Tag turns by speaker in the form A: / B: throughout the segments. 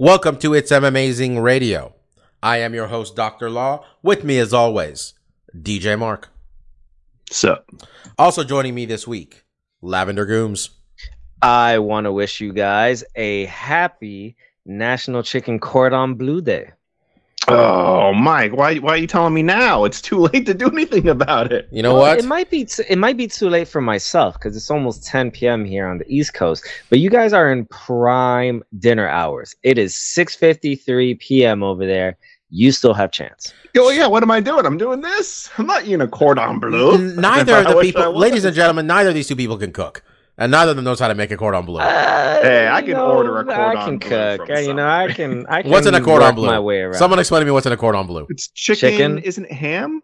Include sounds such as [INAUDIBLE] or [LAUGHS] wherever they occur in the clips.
A: Welcome to It's M Amazing Radio. I am your host, Dr. Law. With me, as always, DJ Mark.
B: So,
A: Also joining me this week, Lavender Gooms.
C: I want to wish you guys a happy National Chicken Cordon Bleu Day.
B: Oh, Mike, why why are you telling me now? It's too late to do anything about it.
A: You know
C: Well,
A: what?
C: It might be t- it might be too late for myself because it's almost 10 p.m. here on the East Coast. But you guys are in prime dinner hours. It is 6:53 p.m. over there. You still have chance.
B: Oh yeah, what am I doing? I'm doing this. I'm not eating a cordon bleu.
A: neither [LAUGHS] of the people, ladies and gentlemen, neither of these two people can cook. And neither of them knows how to make a cordon bleu.
B: Hey, I
C: you
B: can order a cordon bleu.
C: I can
B: bleu
C: cook.
B: from
C: uh, you know, I can. I can. [LAUGHS]
A: what's in a cordon bleu?
C: My way around.
A: Someone explain to me what's in a cordon bleu.
B: It's chicken,
C: Chicken.
B: Isn't it ham?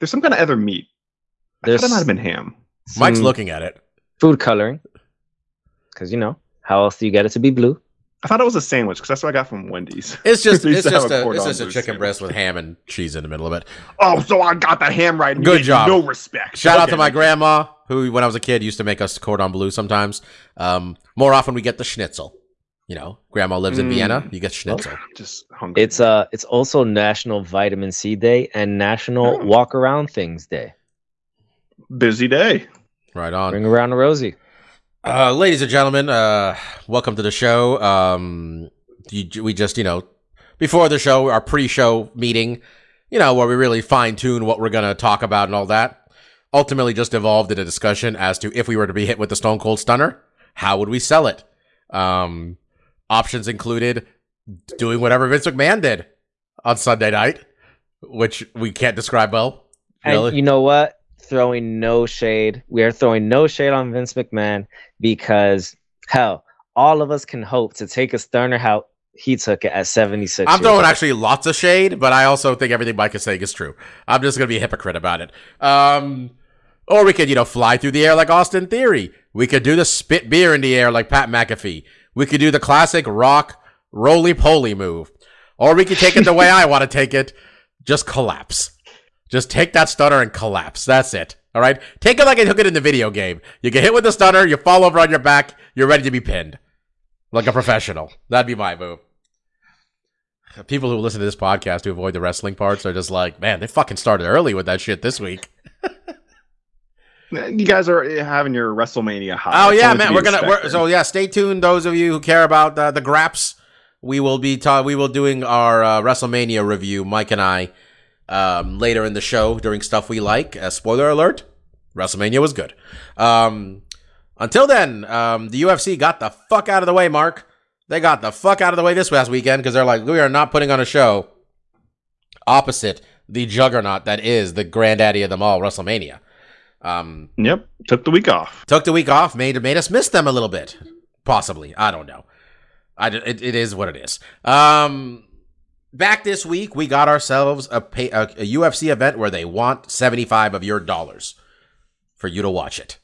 B: There's some kind of other meat. I
C: There's
B: thought it might have been ham.
A: Mike's looking at it.
C: food coloring. Because you know, how else do you get it to be blue?
B: I thought it was a sandwich because that's what I got from Wendy's.
A: It's just [LAUGHS] it's just
B: a
A: a, it's just a
B: bleu
A: chicken
B: sandwich.
A: breast with ham and cheese in the middle of it.
B: Oh, so I got that ham right. and you
A: Good job.
B: No respect.
A: Shout out to my grandma, who when I was a kid used to make us cordon bleu sometimes. Um, more often we get the schnitzel. You know, grandma lives in
B: Mm.
A: Vienna. You get schnitzel.
B: Just hungry.
C: It's uh it's also National Vitamin C Day and National
B: Oh.
C: Walk Around Things Day.
B: busy day.
A: Right on.
C: Bring around a Rosie.
A: Uh, ladies and gentlemen, uh, welcome to the show. Um, you, we just, you know, before the show, our pre-show meeting, you know, where we really fine tune what we're gonna talk about and all that, ultimately just evolved in a discussion as to if we were to be hit with the Stone Cold Stunner, how would we sell it? Um, options included doing whatever Vince McMahon did on Sunday night, which we can't describe well.
C: And you know what? Throwing no shade. We are throwing no shade on Vince McMahon because hell, all of us can hope to take a Stunner how he took it at 76.
A: I'm throwing
C: old.
A: actually lots of shade, but I also think everything Mike is saying is true. I'm just gonna be a hypocrite about it. Um, or we could, you know, fly through the air like Austin Theory. We could do the spit beer in the air like Pat McAfee. We could do the classic rock roly poly move, or we could take it the way I want to take it. Just collapse. Just take that stunner and collapse. That's it. All right. Take it like I took it in the video game. You get hit with the stunner, you fall over on your back, you're ready to be pinned, like a professional. That'd be my move people who listen to this podcast who avoid the wrestling parts are just like, man, they fucking started early with that shit this week.
B: You guys are having your WrestleMania high.
A: Oh yeah,
B: to
A: man, we're gonna we're, so yeah. Stay tuned, those of you who care about uh, the Graps. We will be ta- we will doing our uh, WrestleMania review, Mike and I, um, later in the show during stuff we like. Uh, spoiler alert: WrestleMania was good. Um, until then, um, the UFC got the fuck out of the way, Mark. They got the fuck out of the way this last weekend because they're like, we are not putting on a show opposite the juggernaut that is the granddaddy of them all, WrestleMania. Um,
B: Yep, took the week off.
A: took the week off, made made us miss them a little bit, possibly. I don't know. I it, it is what it is. Um, back this week, we got ourselves a, pay, a a UFC event where they want seventy five of your dollars for you to watch it.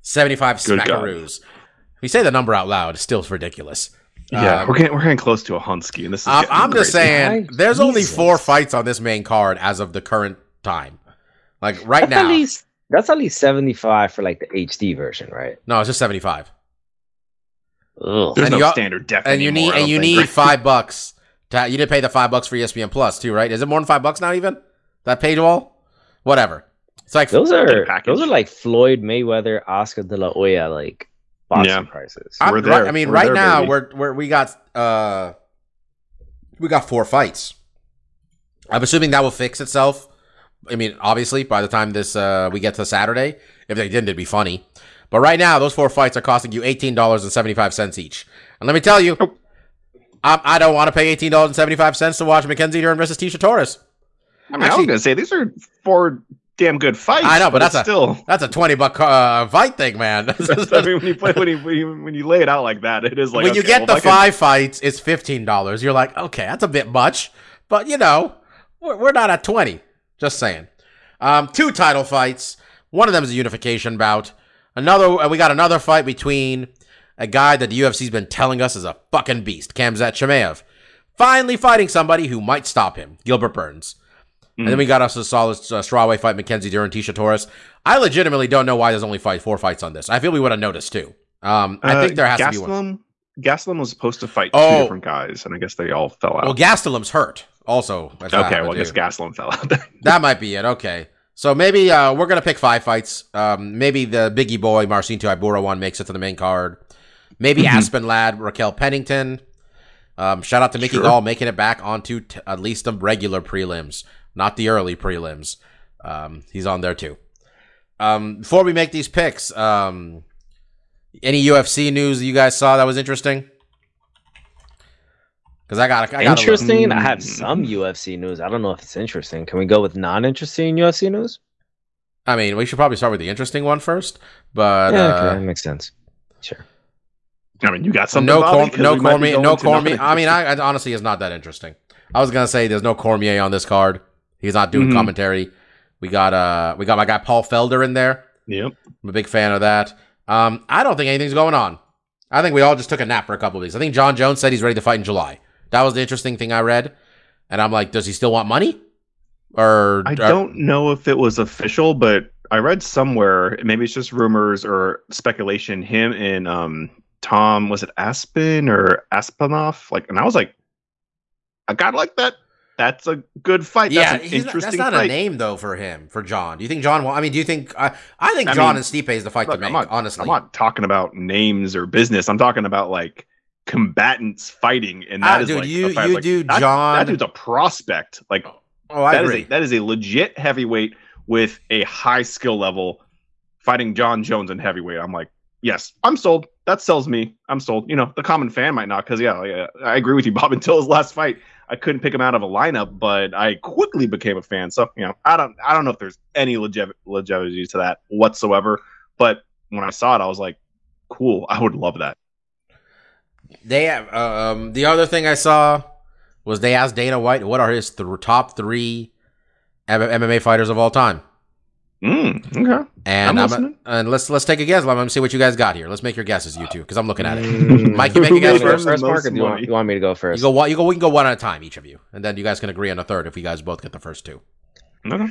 A: Seventy five
B: Good
A: smackaroos. If you say the number out loud, it's still ridiculous.
B: Yeah,
A: Um,
B: we're getting we're getting close to a Hunsky, and this is.
A: I'm,
B: getting
A: I'm just saying,
C: Why?
A: there's only four fights on this main card as of the current time. Like right
C: That's at
A: now,
C: least that's at least 75 for like the HD version, right?
A: no, it's just seventy five.
C: Ugh.
B: There's
A: and
B: no
A: you-
B: standard depth
A: and you need and you
B: think,
A: need [LAUGHS] five bucks. To, you didn't pay the five bucks for ESPN Plus too, right? Is it more than five bucks now? Even that paid wall, whatever. It's like
C: Those are
B: package.
C: those are like Floyd Mayweather, Oscar De La Hoya like boxing
B: Yeah.
C: prices.
A: I'm,
B: We're
A: right-
B: there.
A: I mean,
B: We're
A: right
B: there,
A: now
B: baby.
A: we're, we're we got uh we got four fights. I'm assuming that will fix itself. I mean, obviously, by the time this uh we get to Saturday, if they didn't, it'd be funny. But right now, those four fights are costing you eighteen dollars and seventy five cents each. And let me tell you, I, I don't want to pay eighteen dollars and seventy five cents to watch Mackenzie Dern versus Tecia Torres.
B: I mean, I
A: Actually-
B: was gonna say these are four damn good fights.
A: I know, but that's a-
B: still.
A: That's a twenty buck uh, fight thing, man. [LAUGHS]
B: I mean, when you play, when you, when you when you lay it out like that, it is like
A: when you get
B: well,
A: the
B: I can-
A: five fights, it's fifteen dollars. You're like, okay, that's a bit much, but you know, we're, we're not at twenty. Just saying. Um, two title fights. One of them is a unification bout. Another, uh, we got another fight between a guy that the UFC's been telling us is a fucking beast, Khamzat Chimaev, finally fighting somebody who might stop him, Gilbert Burns. And then we got us a solid uh, strawweight fight, Mackenzie Dern, Tecia Torres. I legitimately don't know why there's only fight four fights on this. I feel we would have noticed too. Um, I
B: Uh,
A: think there has to be one.
B: Gastelum, Gastelum was supposed to fight
A: Oh.
B: two different guys, and I guess they all fell out.
A: Well, Gastelum's hurt. Also,
B: okay, well, I guess. Gastelum fell out.
A: That might be it. Okay, so maybe uh, we're gonna pick five fights. Um, maybe the Biggie boy Marcin Tybura one makes it to the main card. Maybe
B: Mm-hmm.
A: Aspen Ladd Raquel Pennington. Um, shout out to Mickey
B: Sure.
A: Gall making it back onto t- at least the regular prelims, not the early prelims. Um, he's on there too. Um, before we make these picks, um, any UFC news you guys saw that was interesting? Because I got, I got
C: interesting. I have some UFC news. I don't know if it's interesting. Can we go with non-interesting UFC news?
A: I mean, we should probably start with the interesting one first. But
C: yeah,
A: uh,
C: okay, that makes sense. Sure.
B: I mean, you got something.
A: no,
B: Bobby?
A: No Cormier, no Cormier. I mean, I, I honestly, it's not that interesting. I was gonna say there's no Cormier on this card. He's not doing
B: Mhm.
A: commentary. We got uh, we got my guy Paul Felder in there.
B: Yep.
A: I'm a big fan of that. Um, I don't think anything's going on. I think we all just took a nap for a couple of weeks. I think Jon Jones said he's ready to fight in July. That was the interesting thing I read, and I'm like, does he still want money? Or
B: I
A: or-
B: don't know if it was official, but I read somewhere, maybe it's just rumors or speculation. Him and um Tom, was it Aspen or Aspanoff? Like, and I was like, a guy like that, that's a good fight.
A: Yeah,
B: that's an
A: he's not,
B: interesting
A: that's not
B: fight.
A: a name though for him for John. Do you think John? I mean, do you think? I I think
B: I
A: John
B: mean,
A: and Stipe is the fight
B: Look,
A: to make.
B: I'm not,
A: honestly,
B: I'm not talking about names or business. I'm talking about like combatants fighting, and that
A: Ah,
B: is
A: dude,
B: like
A: you- you
B: like,
A: do
B: that,
A: John-
B: That dude's a prospect. Like
A: oh, I
B: that is
A: agree.
B: a, that is a legit heavyweight with a high skill level fighting Jon Jones in heavyweight. I'm like, yes, I'm sold. That sells me. I'm sold. You know, the common fan might not because yeah, like, uh, I agree with you, [LAUGHS] Bob. Until his last fight, I couldn't pick him out of a lineup, but I quickly became a fan. So you know, I don't I don't know if there's any longevity to that whatsoever. But when I saw it, I was like, cool. I would love that.
A: They have um the other thing I saw was they asked Dana White what are his th- top three M- MMA fighters of all time,
B: Mm, okay.
A: and
B: I'm
A: I'm,
B: listening.
A: and let's let's take a guess. Let me see what you guys got here. Let's make your guesses, you two, because I'm looking at it.
C: Mm.
A: Mike, you make a guess
B: made
C: wanna
A: first.
C: first, Mark,
B: most
C: or do you want, you want me to go first?
A: You
C: first?
A: go one. You go. We can go one at a time, each of you, and then you guys can agree on a third if you guys both get the first two.
B: Okay.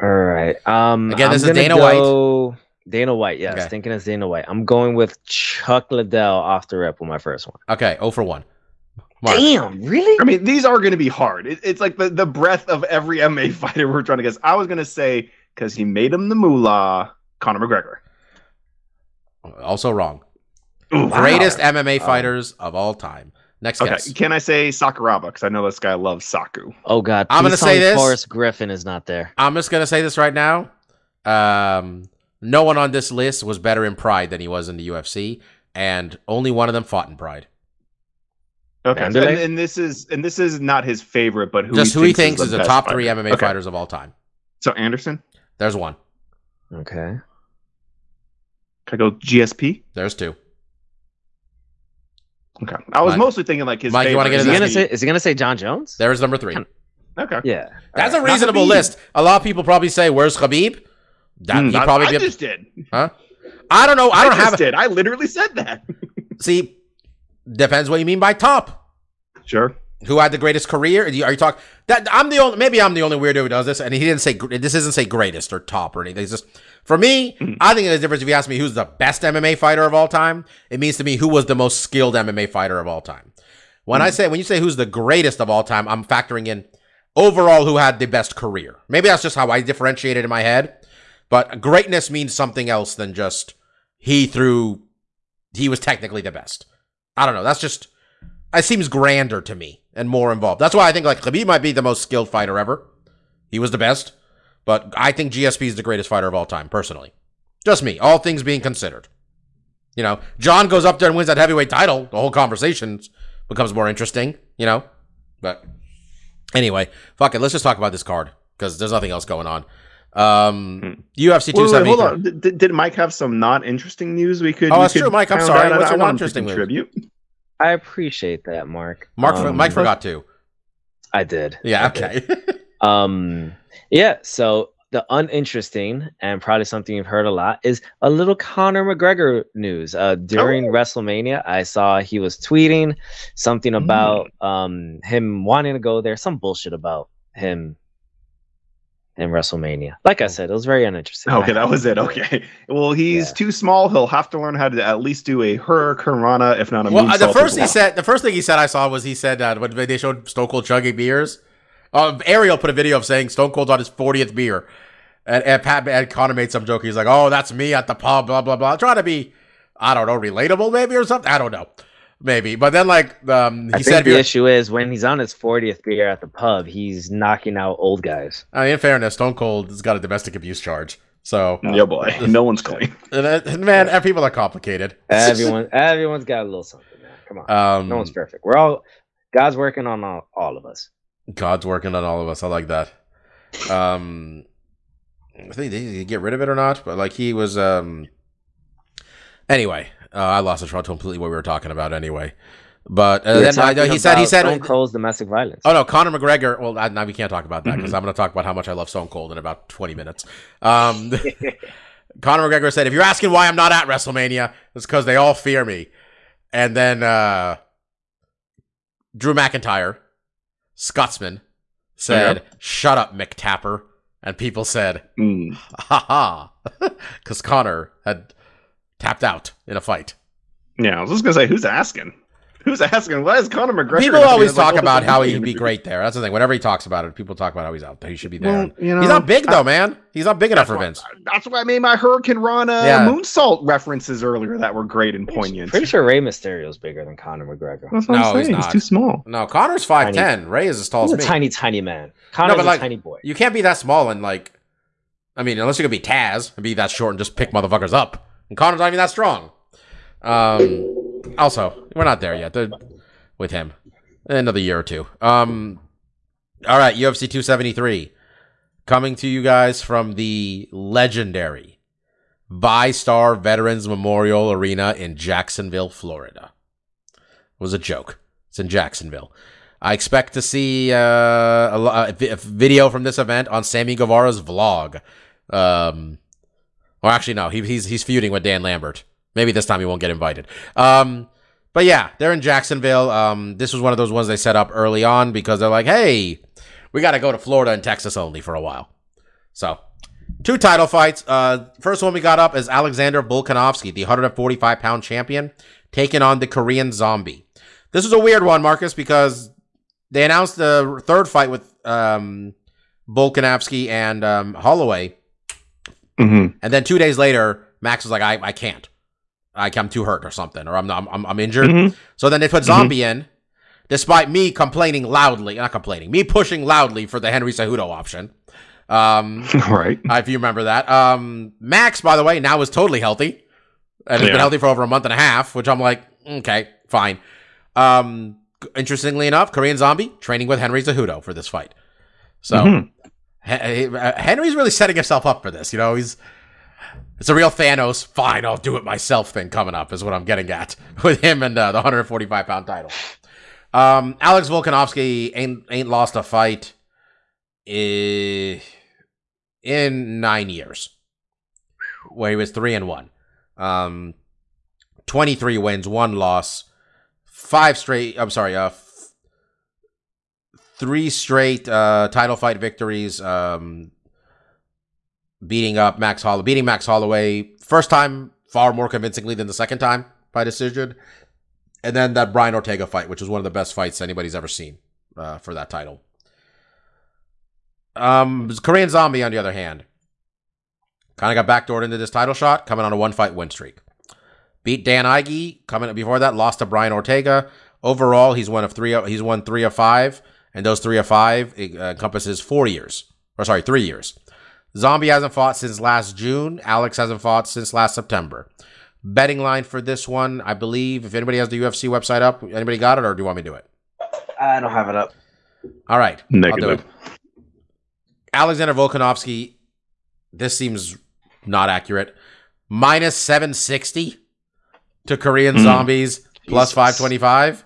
C: All right. Um,
A: Again, this
C: I'm
A: is
C: gonna
A: Dana White.
C: Dana White, yes.
A: Okay.
C: Thinking it's Dana White. I'm going with Chuck Liddell off the rip with my first one.
A: Okay, oh for one. Mark.
C: Damn, really?
B: I mean, these are going to be hard. It, it's like the, the breadth of every MMA fighter we're trying to guess. I was going to say because he made him the moolah, Conor McGregor.
A: Also wrong.
B: Ooh,
A: Greatest
B: wow.
A: MMA
C: Um,
A: fighters of all time. Next
B: Okay,
A: guess.
B: can I say Sakuraba? Because I know this guy loves Saku.
C: Oh God,
A: I'm gonna say this.
C: Forrest Griffin is not there.
A: I'm just gonna say this right now. Um, no one on this list was better in Pride than he was in the UFC, and only one of them fought in Pride.
B: Okay, and, and this is and this is not his favorite, but who
A: Just
B: he
A: who he
B: thinks
A: thinks is the
B: best
A: top three. MMA
B: Okay,
A: fighters of all time.
B: So Anderson,
A: There's one.
C: Okay.
B: can I go GSP?
A: There's two.
B: Okay, I was
A: Mike-
B: mostly thinking like his.
A: Mike, you wanna get
C: Is he gonna
A: that?
C: say? Is he gonna say Jon Jones?
A: There's number three.
B: Okay,
C: Yeah.
A: That's
C: All
A: a reasonable list. A lot of people probably say, "Where's Khabib?" That
B: Hmm,
A: he
B: I-
A: probably
B: I,
A: be-
B: just did.
A: huh? I don't know. I
B: I,
A: don't
B: just
A: have. A,
B: did. I literally said that.
A: see, depends what you mean by top.
B: sure.
A: Who had the greatest career? Are you, are you talking that I'm the only maybe I'm the only weirdo who does this, and he didn't say this doesn't say greatest or top or anything. It's just for me, mm. I think there's a difference if you ask me who's the best MMA fighter of all time. It means to me who was the most skilled MMA fighter of all time. When I mm. say when you say who's the greatest of all time, I'm factoring in overall who had the best career. Maybe that's just how I differentiate it in my head. But greatness means something else than just he threw he was technically the best. I don't know. That's just it seems grander to me and more involved. That's why I think like Khabib might be the most skilled fighter ever. He was the best, but I think GSP is the greatest fighter of all time, personally. Just me, all things being considered. You know, John goes up there and wins that heavyweight title. The whole conversation becomes more interesting. You know, but anyway, fuck it. Let's just talk about this card because there's nothing else going on. Um, UFC
B: Wait, wait,
A: 273.
B: hold on. Did, did- did Mike have some not interesting news we could?
A: Oh,
B: we
A: that's
B: could
A: true, Mike. I'm sorry.
B: out?
A: What's
B: I
A: your
B: wanted to
A: interesting news?
B: contribute.
C: I appreciate that, Mark.
A: Mark,
C: Um,
A: Mike forgot to.
C: I did.
A: Yeah,
C: I did.
A: okay. [LAUGHS]
C: Um, yeah. So the uninteresting and probably something you've heard a lot is a little Conor McGregor news. Uh, during
B: Oh.
C: WrestleMania, I saw he was tweeting something
B: Mm.
C: about um him wanting to go there. Some bullshit about him in WrestleMania. Like I said, it was very uninteresting.
B: Okay, that was it. Okay. Well, he's
C: Yeah.
B: too small. He'll have to learn how to at least do a Hurricane Rana, if not a
A: well, the first he
B: well.
A: said, the first thing he said I saw was he said uh, when they showed Stone Cold chugging beers. Uh, Ariel put a video of saying Stone Cold's on his 40th beer, and, and Pat and Conor made some joke. He's like, "Oh, that's me at the pub," blah blah blah, trying to be, I don't know, relatable maybe or something. I don't know, maybe. But then like um,
C: I
A: he
C: think
A: said,
C: the
A: you're-
C: issue is when he's on his 40th beer at the pub, he's knocking out old guys.
A: I mean, in fairness, Stone Cold has got a domestic abuse charge. So,
B: Yeah, boy. [LAUGHS] [LAUGHS] No one's clean.
A: and, uh, man, and people are complicated. [LAUGHS]
C: Everyone, everyone's got a little something. Man. Come on,
A: Um,
C: no one's perfect. We're all God's working on all, all of us.
A: God's working on all of us. I like that. Um, I think did he get rid of it or not? But like he was. Um. Anyway, uh, I lost the trail completely what we were talking about. Anyway, but uh, then I, he said he said.
C: Stone Cold's domestic violence.
A: Oh no, Conor McGregor. Well, now we can't talk about that because I'm going to talk about how much I love Stone Cold in about 20 minutes. Um, [LAUGHS] Conor McGregor said, "If you're asking why I'm not at WrestleMania, it's because they all fear me." And then uh, Drew McIntyre, Scotsman, said, "Shut up, McTapper," and people said,
B: Mm.
A: "Ha ha," [LAUGHS] because Conor had tapped out in a fight.
B: Yeah, I was just gonna say, who's asking? Who's asking? Why is Conor McGregor?
A: People always
B: It's like,
A: talk
B: oh,
A: about how he'd be great there. That's the thing. Whenever he talks about it, people talk about how he's out there. He should be there.
B: Well, you know,
A: he's not big
B: I-
A: though, man. He's not big enough
B: That's
A: for
B: why,
A: Vince.
B: that's why I made my Hurricane Rana
A: Yeah.
B: moonsault references earlier that were great and poignant.
C: Pretty sure Rey Mysterio's bigger than Conor McGregor.
B: That's what
A: No,
B: I'm
A: he's not.
B: He's too small.
A: No, Conor's five ten. Rey is as tall
C: He's
A: as
C: a
A: me.
C: tiny, tiny man. Conor's
A: but
C: a tiny boy.
A: You can't be that small and like, I mean, unless you're gonna be Taz and be that short and just pick motherfuckers up. And Conor's not even that strong. Um, also, we're not there yet with him. Another year or two. Um, all right, UFC 273 coming to you guys from the legendary VyStar Veterans Memorial Arena in Jacksonville, Florida. It was a joke. It's in Jacksonville. I expect to see uh, a, a video from this event on Sammy Guevara's vlog. Um, or actually, no, he, he's he's feuding with Dan Lambert. Maybe this time he won't get invited. Um, but yeah, they're in Jacksonville. Um, this was one of those ones they set up early on because they're like, hey, we got to go to Florida and Texas only for a while. So, two title fights. Uh, first one we got up is Alexander Volkanovski, the 145 pound champion, taking on the Korean Zombie. This is a weird one, Marcus, because they announced the third fight with um, Volkanovski and um, Holloway,
B: Mm-hmm.
A: and then two days later, Max was like, "I, I can't, I, I'm too hurt or something, or I'm I'm I'm, injured."
B: Mhm.
A: So then they put Zombie in, despite me complaining loudly, not complaining, me pushing loudly for the Henry Cejudo option. Um, [LAUGHS]
B: right.
A: if you remember that. Um, Max, by the way, now is totally healthy and has been healthy for over a month and a half, which I'm like, okay, fine. Um, interestingly enough, Korean Zombie training with Henry Cejudo for this fight. So
B: Mhm.
A: Uh, Henry's really setting himself up for this. You know, he's it's a real Thanos. Fine, I'll do it myself thing coming up is what I'm getting at [LAUGHS] with him and uh, the 145 pound title. Um, Alex Volkanovski ain't ain't lost a fight i- in nine years, where he was three and one. Um, 23 wins, one loss, five straight. I'm sorry, uh, three straight uh, title fight victories. Um, beating up Max Holloway, beating Max Holloway first time far more convincingly than the second time by decision, and then that Brian Ortega fight, which was one of the best fights anybody's ever seen uh, for that title. Um, Korean Zombie, on the other hand, kind of got backdoored into this title shot, coming on a one fight win streak. Beat Dan Ige, coming before that, lost to Brian Ortega. Overall, he's one of three. He's won three of five, and those three of five it, uh, encompasses four years, or sorry, three years. Zombie hasn't fought since last June. Alex hasn't fought since last September. Betting line for this one, I believe. If anybody has the UFC website up, anybody got it, or do you want me to do it?
C: I don't have it up.
A: All right, I'll do
B: Negative.
A: it. Alexander Volkanovski this seems not accurate. Minus 760 to Korean
B: Mm.
A: zombies,
C: Jesus.
A: 525.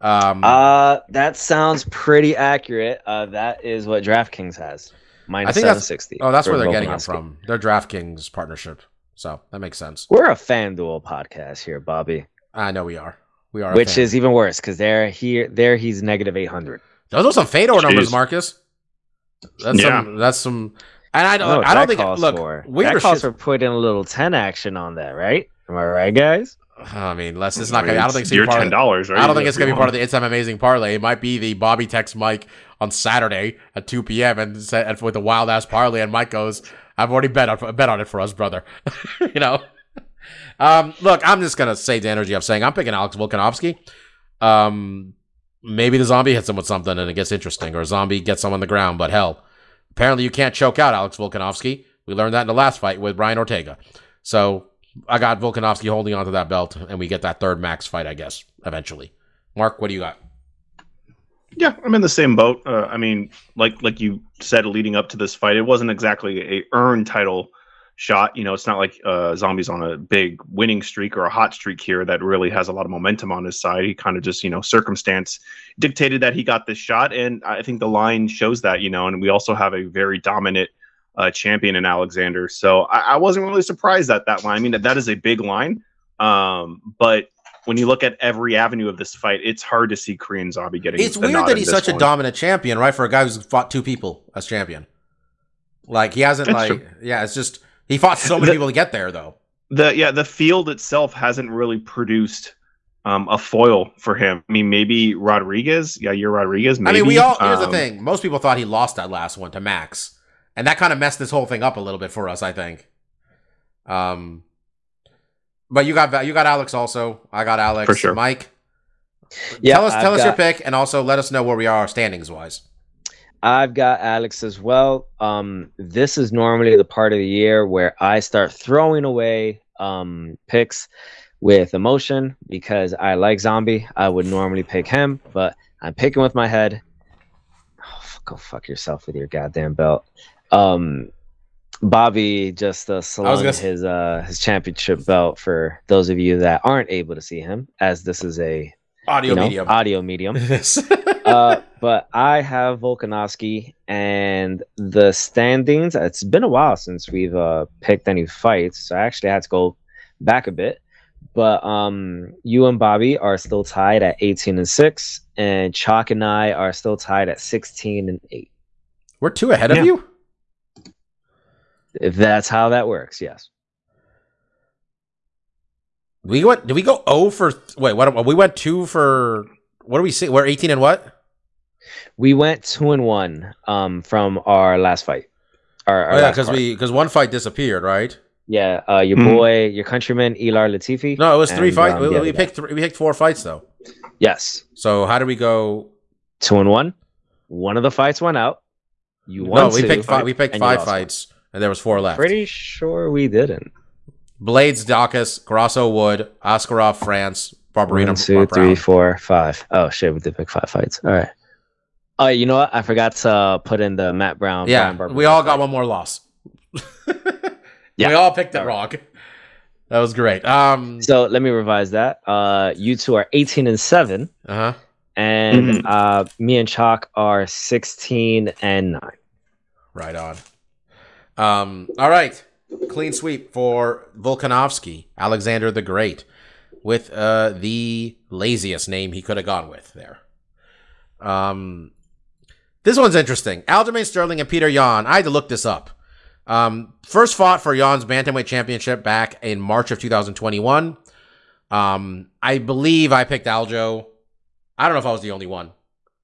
A: Um,
C: Uh, that sounds pretty accurate. Uh, that is what DraftKings has. Minus
A: I think that's-
C: 760.
A: oh, that's where they're getting it
C: Volkanovski.
A: from. Their DraftKings partnership. So that makes sense.
C: We're a FanDuel podcast here, Bobby,
A: I know we are. We are.
C: which is even worse because there here there he's negative 800.
A: Those are some Fedor numbers, Marcus. That's
B: Yeah.
A: some. That's some. And I
C: I
A: don't.
C: what
A: I don't think.
C: calls
A: Look,
C: for.
A: weirder
C: that calls
A: shit-
C: for putting a little 10 action on that, right? Am I right, guys?
A: I mean, let's. It's not
B: I
A: gonna.
B: mean,
A: I don't think
B: it's
A: gonna
B: your
A: be part
B: ten
A: of the-
B: dollars, right?
A: I don't think it's gonna be part of the It's I'm Amazing parlay. It might be the Bobby text Mike on Saturday at 2 p.m. and, say, and with the wild ass parlay, and Mike goes, "I've already bet on bet on it for us, brother." [LAUGHS] you know. Um, look, I'm just gonna say the energy of saying I'm picking Alex Volkanovski. Um, maybe the zombie hits him with something and it gets interesting, or a zombie gets him on the ground. But hell, apparently you can't choke out Alex Volkanovski. We learned that in the last fight with Brian Ortega. So I got Volkanovski holding onto that belt, and we get that third max fight, I guess, eventually. Mark, what do you got?
B: Yeah, I'm in the same boat. Uh, I mean, like like you said, leading up to this fight, it wasn't exactly a earned title shot. You know, it's not like uh, Zombies on a big winning streak or a hot streak here that really has a lot of momentum on his side. He kind of just you know circumstance dictated that he got this shot, and I think the line shows that. You know, and we also have a very dominant uh, champion in Alexander, so I, I wasn't really surprised at that line. I mean, that, that is a big line, um, but. When you look at every avenue of this fight, it's hard to see Korean Zombie getting.
A: It's weird that he's such a dominant champion, right? For a guy who's fought two people as champion. Like, he hasn't,
B: That's
A: like,
B: true.
A: yeah, it's just, he fought so many
B: The-
A: people to get there, though.
B: the yeah the field itself hasn't really produced um, a foil for him. I mean, maybe Rodriguez. Yeah, you're Rodriguez. Maybe.
A: I mean, we all, here's the
B: Um,
A: thing. Most people thought he lost that last one to Max. And that kind of messed this whole thing up a little bit for us, I think. Um, but you got you got Alex also. I got Alex.
B: For sure.
A: Mike,
C: Yeah,
A: tell us
C: I've
A: tell us your pick, and also let us know where we are standings wise.
C: I've got Alex as well. Um, this is normally the part of the year where I start throwing away um, picks with emotion because I like Zombie. I would normally pick him, but I'm picking with my head. Oh, go fuck yourself with your goddamn belt. Um, Bobby just uh, his uh, his championship belt for those of you that aren't able to see him, as this is a
A: Audio
C: you know,
A: medium.
C: audio medium [LAUGHS] uh, but I have Volkanovski and the standings. It's been a while since we've uh, picked any fights, so I actually had to go back a bit. But um, you and Bobby are still tied at 18 and six, and Chalk and I are still tied at 16 and eight.
A: We're two ahead
B: Yeah.
A: of you.
C: If that's how that works, yes.
A: We went. Did we go oh for? Wait, what? We went two for. What do we see? We're eighteen and what?
C: We went two and one um, from our last fight. Our, our
A: Oh yeah, because we because one fight disappeared, right?
C: yeah, uh, your
B: Mhm.
C: boy, your countryman Ilir Latifi.
A: No, it was three fights.
C: um,
A: we
C: the
A: we picked three, we picked four fights though.
C: Yes,
A: So how do we go?
C: two and one. One of the fights went out. You won.
A: No, we
C: two,
A: picked five. We picked five
C: lost one.
A: Fights, and there was four left.
C: Pretty sure we didn't.
A: Blaydes, Daukaus, Grasso, Wood, Askarov, France, Barberena,
C: One, two,
A: Brown.
C: three, four, five. Oh shit, we did pick five fights. All right. Oh, you know what? I forgot to uh, put in the Matt Brown.
A: Yeah,
C: Bryan Barberena
A: we all got
C: fight.
A: one more loss. [LAUGHS]
C: Yeah.
A: we all picked it wrong. [LAUGHS] That was great. Um,
C: So let me revise that. Uh, you two are eighteen and seven,
A: uh huh.
C: and
B: Mhm.
C: uh, me and Chalk are sixteen and nine.
A: Right on. Um, all right. Clean sweep for Volkanovski, Alexander the Great, with uh, the laziest name he could have gone with there. Um, this one's interesting. Aljamain Sterling and Peter Yan. I had to look this up. Um, first fought for Yan's Bantamweight Championship back in March of 2021. Um, I believe I picked Aljo. I don't know if I was the only one.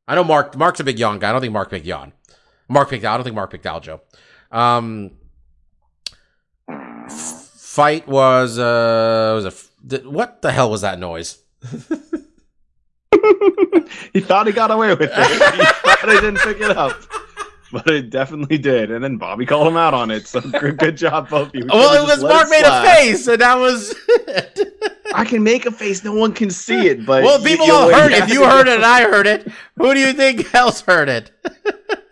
A: I know Mark. Mark's a big Yan guy. I don't think Mark picked Yan. Mark picked. I don't think Mark picked Aljo. Um, fight was uh was a th- what the hell was that noise? [LAUGHS]
B: he thought he got away with it. [LAUGHS] He thought he didn't pick it up. But it definitely did. And then Bobby called him out on it. So good, good job, both of you. We
A: well, it was Mark made a face, and that was.
B: I can make a face. No one can see it. But
A: well, people all heard it. If you heard it and I heard it, who do you think else heard it? [LAUGHS]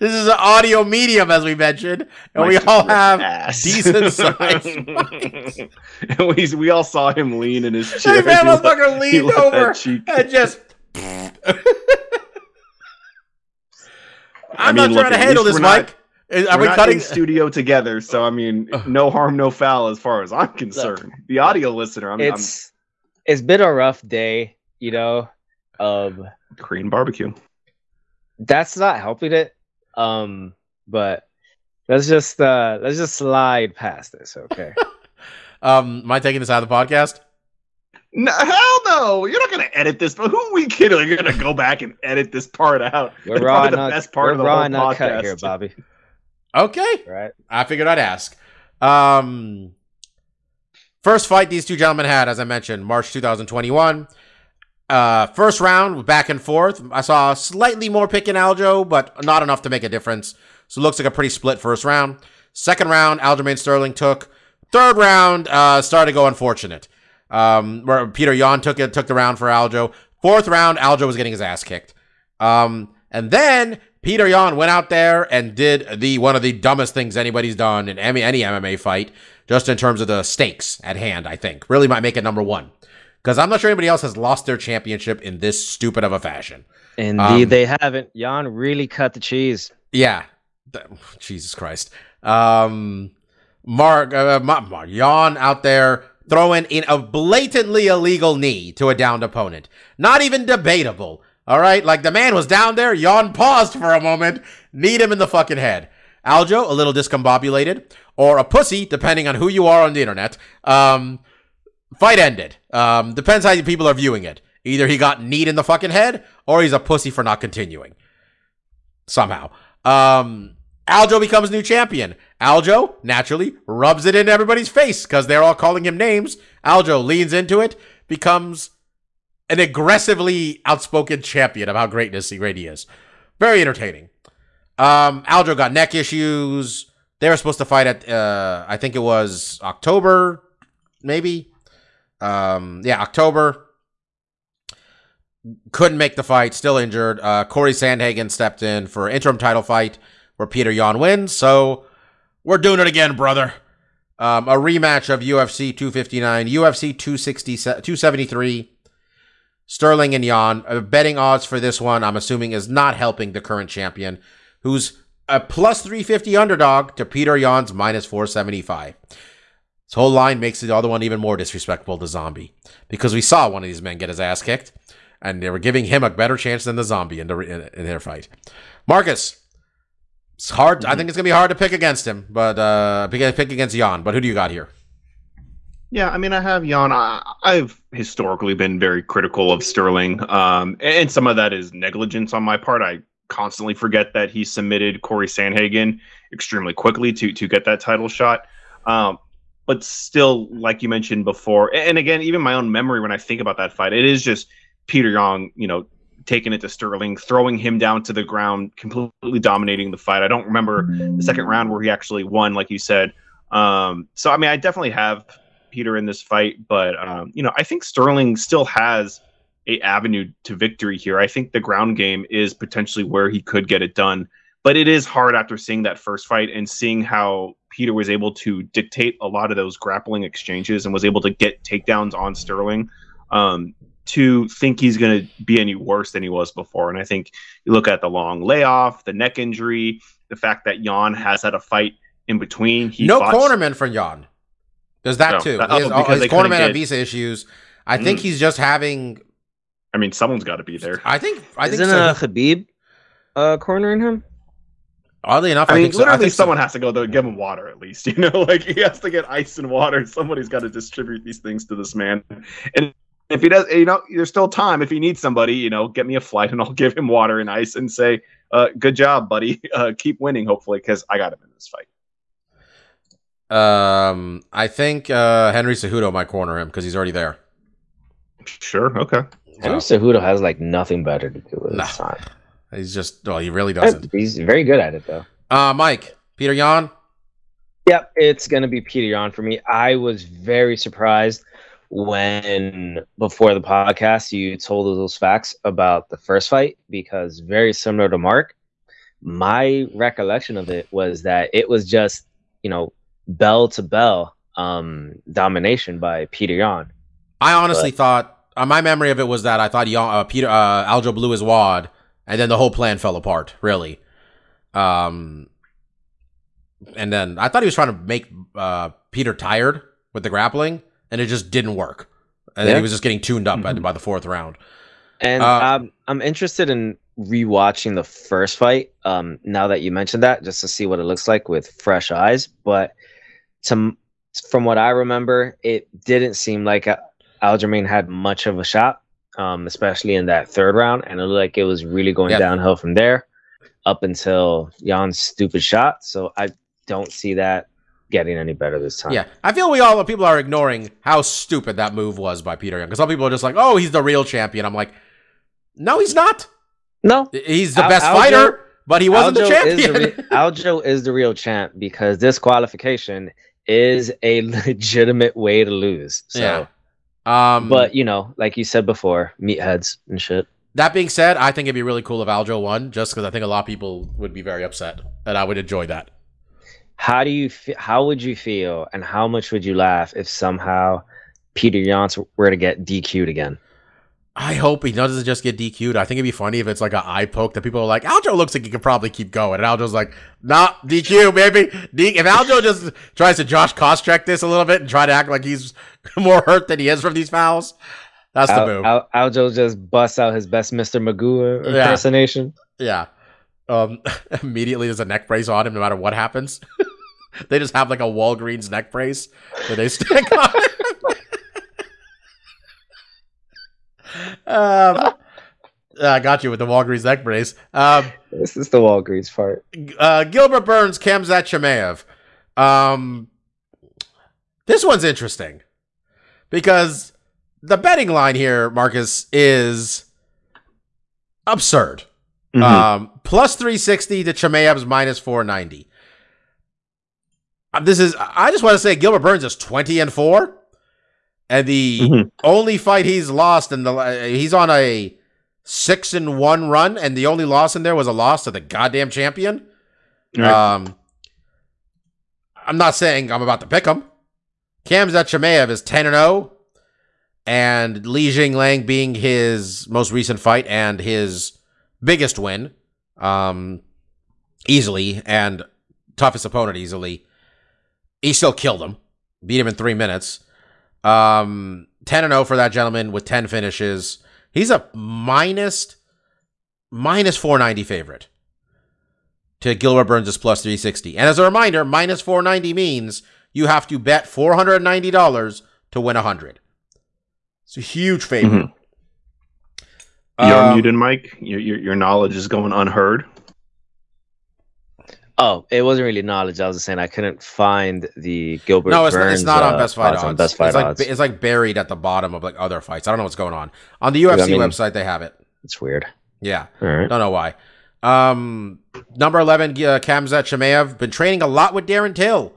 A: This is an audio medium, as we mentioned, and
B: My
A: we all have
B: ass.
A: decent sized [LAUGHS]
B: and we, we all saw him lean in his chair.
A: man, [LAUGHS]
B: He let-
A: motherfucker
B: he
A: leaned over and just. I'm
B: I mean,
A: not
B: look,
A: trying to handle this,
B: we're not-
A: Mike. Is- Are
B: We're
A: we
B: not
A: cutting?
B: in studio together, so I mean, [SIGHS] no harm, no foul, as far as I'm concerned. The audio listener, I'm,
C: it's it's been a rough day, you know.
B: Of Korean barbecue.
C: that's not helping it. Um, but let's just uh let's just slide past this, okay? [LAUGHS]
A: Um, am I taking this out of the podcast?
B: No, hell no! You're not gonna edit this. But who are we kidding? You're gonna go back and edit this part out.
C: We're
B: It's
C: raw
B: probably the
C: not,
B: best part
C: we're
B: of the
C: raw
B: whole
C: and not cut
B: podcast.
C: here, Bobby.
A: Okay,
C: Right?
A: I figured I'd ask. Um, first fight these two gentlemen had, as I mentioned, March 2021. Uh, first round, back and forth. I saw slightly more pick in Aljo, but not enough to make a difference. So it looks like a pretty split first round. Second round, Aljamain Sterling took. Third round, uh, started to go unfortunate. Um, where Peter Yan took it, took the round for Aljo. Fourth round, Aljo was getting his ass kicked. Um, and then Peter Yan went out there and did the one of the dumbest things anybody's done in any, any MMA fight, just in terms of the stakes at hand. I think really might make it number one because I'm not sure anybody else has lost their championship in this stupid of a fashion.
C: Indeed,
A: Um,
C: they haven't. Yan really cut the cheese.
A: Yeah, Jesus Christ. Um, Mark, uh, Ma- Ma- Yan out there throwing in a blatantly illegal knee to a downed opponent. Not even debatable. All right, like the man was down there. Yan paused for a moment, kneed him in the fucking head. Aljo, a little discombobulated, or a pussy, depending on who you are on the internet. Um, fight ended. Um, depends how people are viewing it. Either he got kneed in the fucking head, or he's a pussy for not continuing. Somehow. Um, Aljo becomes new champion. Aljo, naturally, rubs it in everybody's face because they're all calling him names. Aljo leans into it, becomes an aggressively outspoken champion of how greatness he really is. Very entertaining. Um, Aljo got neck issues. They were supposed to fight at, uh, I think it was October, maybe. Um, yeah, October. Couldn't make the fight, still injured. Uh, Corey Sandhagen stepped in for interim title fight where Peter Yan wins. So we're doing it again, brother. Um, a rematch of UFC 259, UFC 260, 273. Sterling and Yan. Uh, betting odds for this one, I'm assuming, is not helping the current champion, who's a plus 350 underdog to Peter Yan's minus 475. This whole line makes the other one even more disrespectful to Zombie because we saw one of these men get his ass kicked, and they were giving him a better chance than the Zombie in, the, in, in their fight. Marcus, it's hard. I think it's gonna be hard to pick against him, but uh, pick, against Yan. But who do you got here?
B: Yeah, I mean, I have Yan. I, I've historically been very critical of Sterling, um, and some of that is negligence on my part. I constantly forget that he submitted Corey Sandhagen extremely quickly to to get that title shot. Um, but still, like you mentioned before, and again, even my own memory when I think about that fight, it is just Peter Young, you know, taking it to Sterling, throwing him down to the ground, completely dominating the fight. I don't remember the second round where he actually won, like you said. Um, so I mean, I definitely have Peter in this fight, but um, you know, I think Sterling still has a avenue to victory here. I think the ground game is potentially where he could get it done, but it is hard after seeing that first fight and seeing how Peter was able to dictate a lot of those grappling exchanges and was able to get takedowns on Sterling. Um, to think he's going to be any worse than he was before. And I think you look at the long layoff, the neck injury, the fact that Yan has had a fight in between. He
A: no
B: fought-
A: cornerman for Yan. There's that
B: No,
A: too.
B: that-
A: his
B: oh, because
A: his cornerman had
B: get-
A: visa issues. I think
B: Mm.
A: he's just having.
B: I mean, someone's got to be there.
A: I think. I think.
C: Isn't
A: so.
C: uh, Khabib uh, cornering him?
A: Oddly enough,
B: I
A: I,
B: mean,
A: think so. I
B: literally,
A: think so.
B: someone has to go to give him water at least. [LAUGHS] You know, like he has to get ice and water. Somebody's got to distribute these things to this man. And if he does, you know, there's still time. If he needs somebody, you know, get me a flight and [LAUGHS] I'll give him water and ice and say, uh, "Good job, buddy. [LAUGHS] Uh, keep winning, hopefully, because I got him in this fight."
A: Um, I think uh, Henry Cejudo might corner him because he's already there.
B: Sure. Okay.
C: Henry
A: So,
C: Cejudo has like nothing better to do with
A: No.
C: his time.
A: He's just. Well, he really doesn't.
C: He's very good at it though.
A: Uh, Mike, Peter Yan.
C: Yep, it's gonna be Peter Yan for me. I was very surprised when before the podcast you told those facts about the first fight because very similar to Mark, my recollection of it was that it was just you know bell to bell um domination by Peter Yan.
A: I honestly thought uh, my memory of it was that I thought Yon, uh, Peter uh, Aljo blew his wad, and then the whole plan fell apart. Really, um, and then I thought he was trying to make uh, Peter tired with the grappling, and it just didn't work. And then he was just getting tuned up by,
B: Mhm.
A: by the fourth round.
C: And
A: Uh,
C: um, I'm interested in rewatching the first fight. Um, now that you mentioned that, just to see what it looks like with fresh eyes. But to, from what I remember, it didn't seem like uh, Aljamain had much of a shot, um, especially in that third round, and it looked like it was really going
A: Yeah.
C: downhill from there up until Yan's stupid shot. So I don't see that getting any better this time.
A: Yeah, I feel we all people are ignoring how stupid that move was by Peter Young because some people are just like, "Oh, he's the real champion." I'm like, "No, he's not.
C: No,
A: He's the
C: Al-
A: best
C: Aljo-
A: fighter, but he wasn't the
C: Aljo
A: champion."
C: Is the re- [LAUGHS] Aljo is the real champ because this qualification is a [LAUGHS] legitimate way to lose. So,
A: Yeah. Um,
C: but you know, like you said before, meatheads and shit.
A: that being said, I think it'd be really cool if Aljo won, just because I think a lot of people would be very upset, and I would enjoy that.
C: How do you? Fe- how would you feel, and how much would you laugh if somehow Peter Jans were to get DQ'd again?
A: I hope he doesn't just get DQ'd. I think it'd be funny if it's like an eye poke that people are like, Aljo looks like he could probably keep going. And Aljo's like, nah, DQ, baby. D- if Aljo just tries to Josh Koscheck this a little bit and try to act like he's [LAUGHS] more hurt than he is from these fouls, that's the
C: Al-
A: move.
C: Al- Aljo just busts out his best Mr. Magoo
A: Yeah.
C: impersonation.
A: yeah. Um, [LAUGHS] immediately there's a neck brace on him no matter what happens. [LAUGHS] they just have like a Walgreens neck brace that they stick on him. Um, I got you with the Walgreens neck brace. Um,
C: This is the Walgreens part.
A: uh, Gilbert Burns, Khamzat Chimaev. Um, this one's interesting because the betting line here, Marcus, is absurd.
B: Mhm.
A: Um, plus 360 to Chimaev's minus 490. Uh, This is, I just want to say Gilbert Burns is 20 and 4. And the
B: Mhm.
A: only fight he's lost in the, uh, he's on a six and one run. And the only loss in there was a loss to the goddamn champion.
B: Right.
A: Um, I'm not saying I'm about to pick him. Khamzat Chimaev is 10 and 0, and Li Jingliang being his most recent fight and his biggest win, um, easily and toughest opponent easily. He still killed him, beat him in three minutes. Um, 10 and 0 for that gentleman with 10 finishes. He's a minus minus 490 favorite to Gilbert Burns' plus 360. And as a reminder, minus 490 means you have to bet $490 to win 100. It's a huge favor.
B: Mhm. You're
A: Um,
B: muted, Mike. Your, your your knowledge is going unheard.
C: Oh, it wasn't really knowledge. I was just saying I couldn't find the Gilbert.
A: no, it's not,
C: Burns,
A: it's not on
C: uh,
A: Best Fight
C: odds
A: odds.
C: on Best Fight
A: it's like
C: odds.
A: it's like buried at the bottom of like other fights. I don't know what's going on. On the UFC
C: I mean-
A: website, they have it.
C: It's weird.
A: Yeah.
C: Right.
A: Don't know why. Um, number 11, uh, Khamzat Chimaev, been training a lot with Darren Till.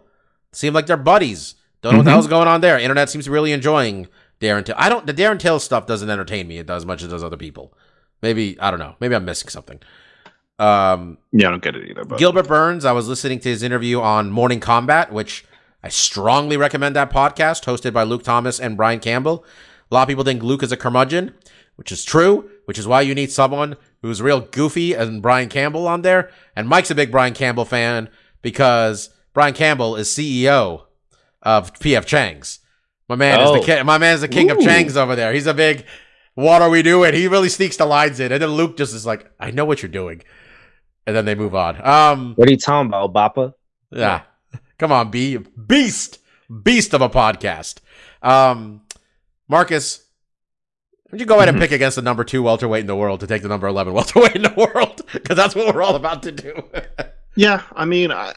A: Seem like they're buddies. Don't know what the
B: Mhm.
A: hell's going on there. Internet seems really enjoying Darren Till. I don't, the Darren Till stuff doesn't entertain me It does as much as does other people. Maybe, I don't know. Maybe I'm missing something. Um,
B: Yeah, I don't get it either. But
A: Gilbert Burns, I was listening to his interview on Morning Combat, which I strongly recommend that podcast, hosted by Luke Thomas and Brian Campbell. A lot of people think Luke is a curmudgeon, which is true, which is why you need someone who's real goofy and Brian Campbell on there. And Mike's a big Brian Campbell fan because Brian Campbell is CEO of PF Chang's. My man is
C: Oh.
A: the ki- my man's the king of Chang's over there. He's a big what are we doing? He really sneaks the lines in. And then Luke just is like, I know what you're doing. And then they move on. Um
C: What are you talking about, Bappa?
A: yeah. [LAUGHS] Come on, B. Beast. Beast of a podcast. Um, Marcus, would you go ahead and
B: Mhm.
A: pick against the number two welterweight in the world to take the number 11 [LAUGHS] welterweight in the world? Because that's what we're all about to do. [LAUGHS]
B: yeah, I mean, I,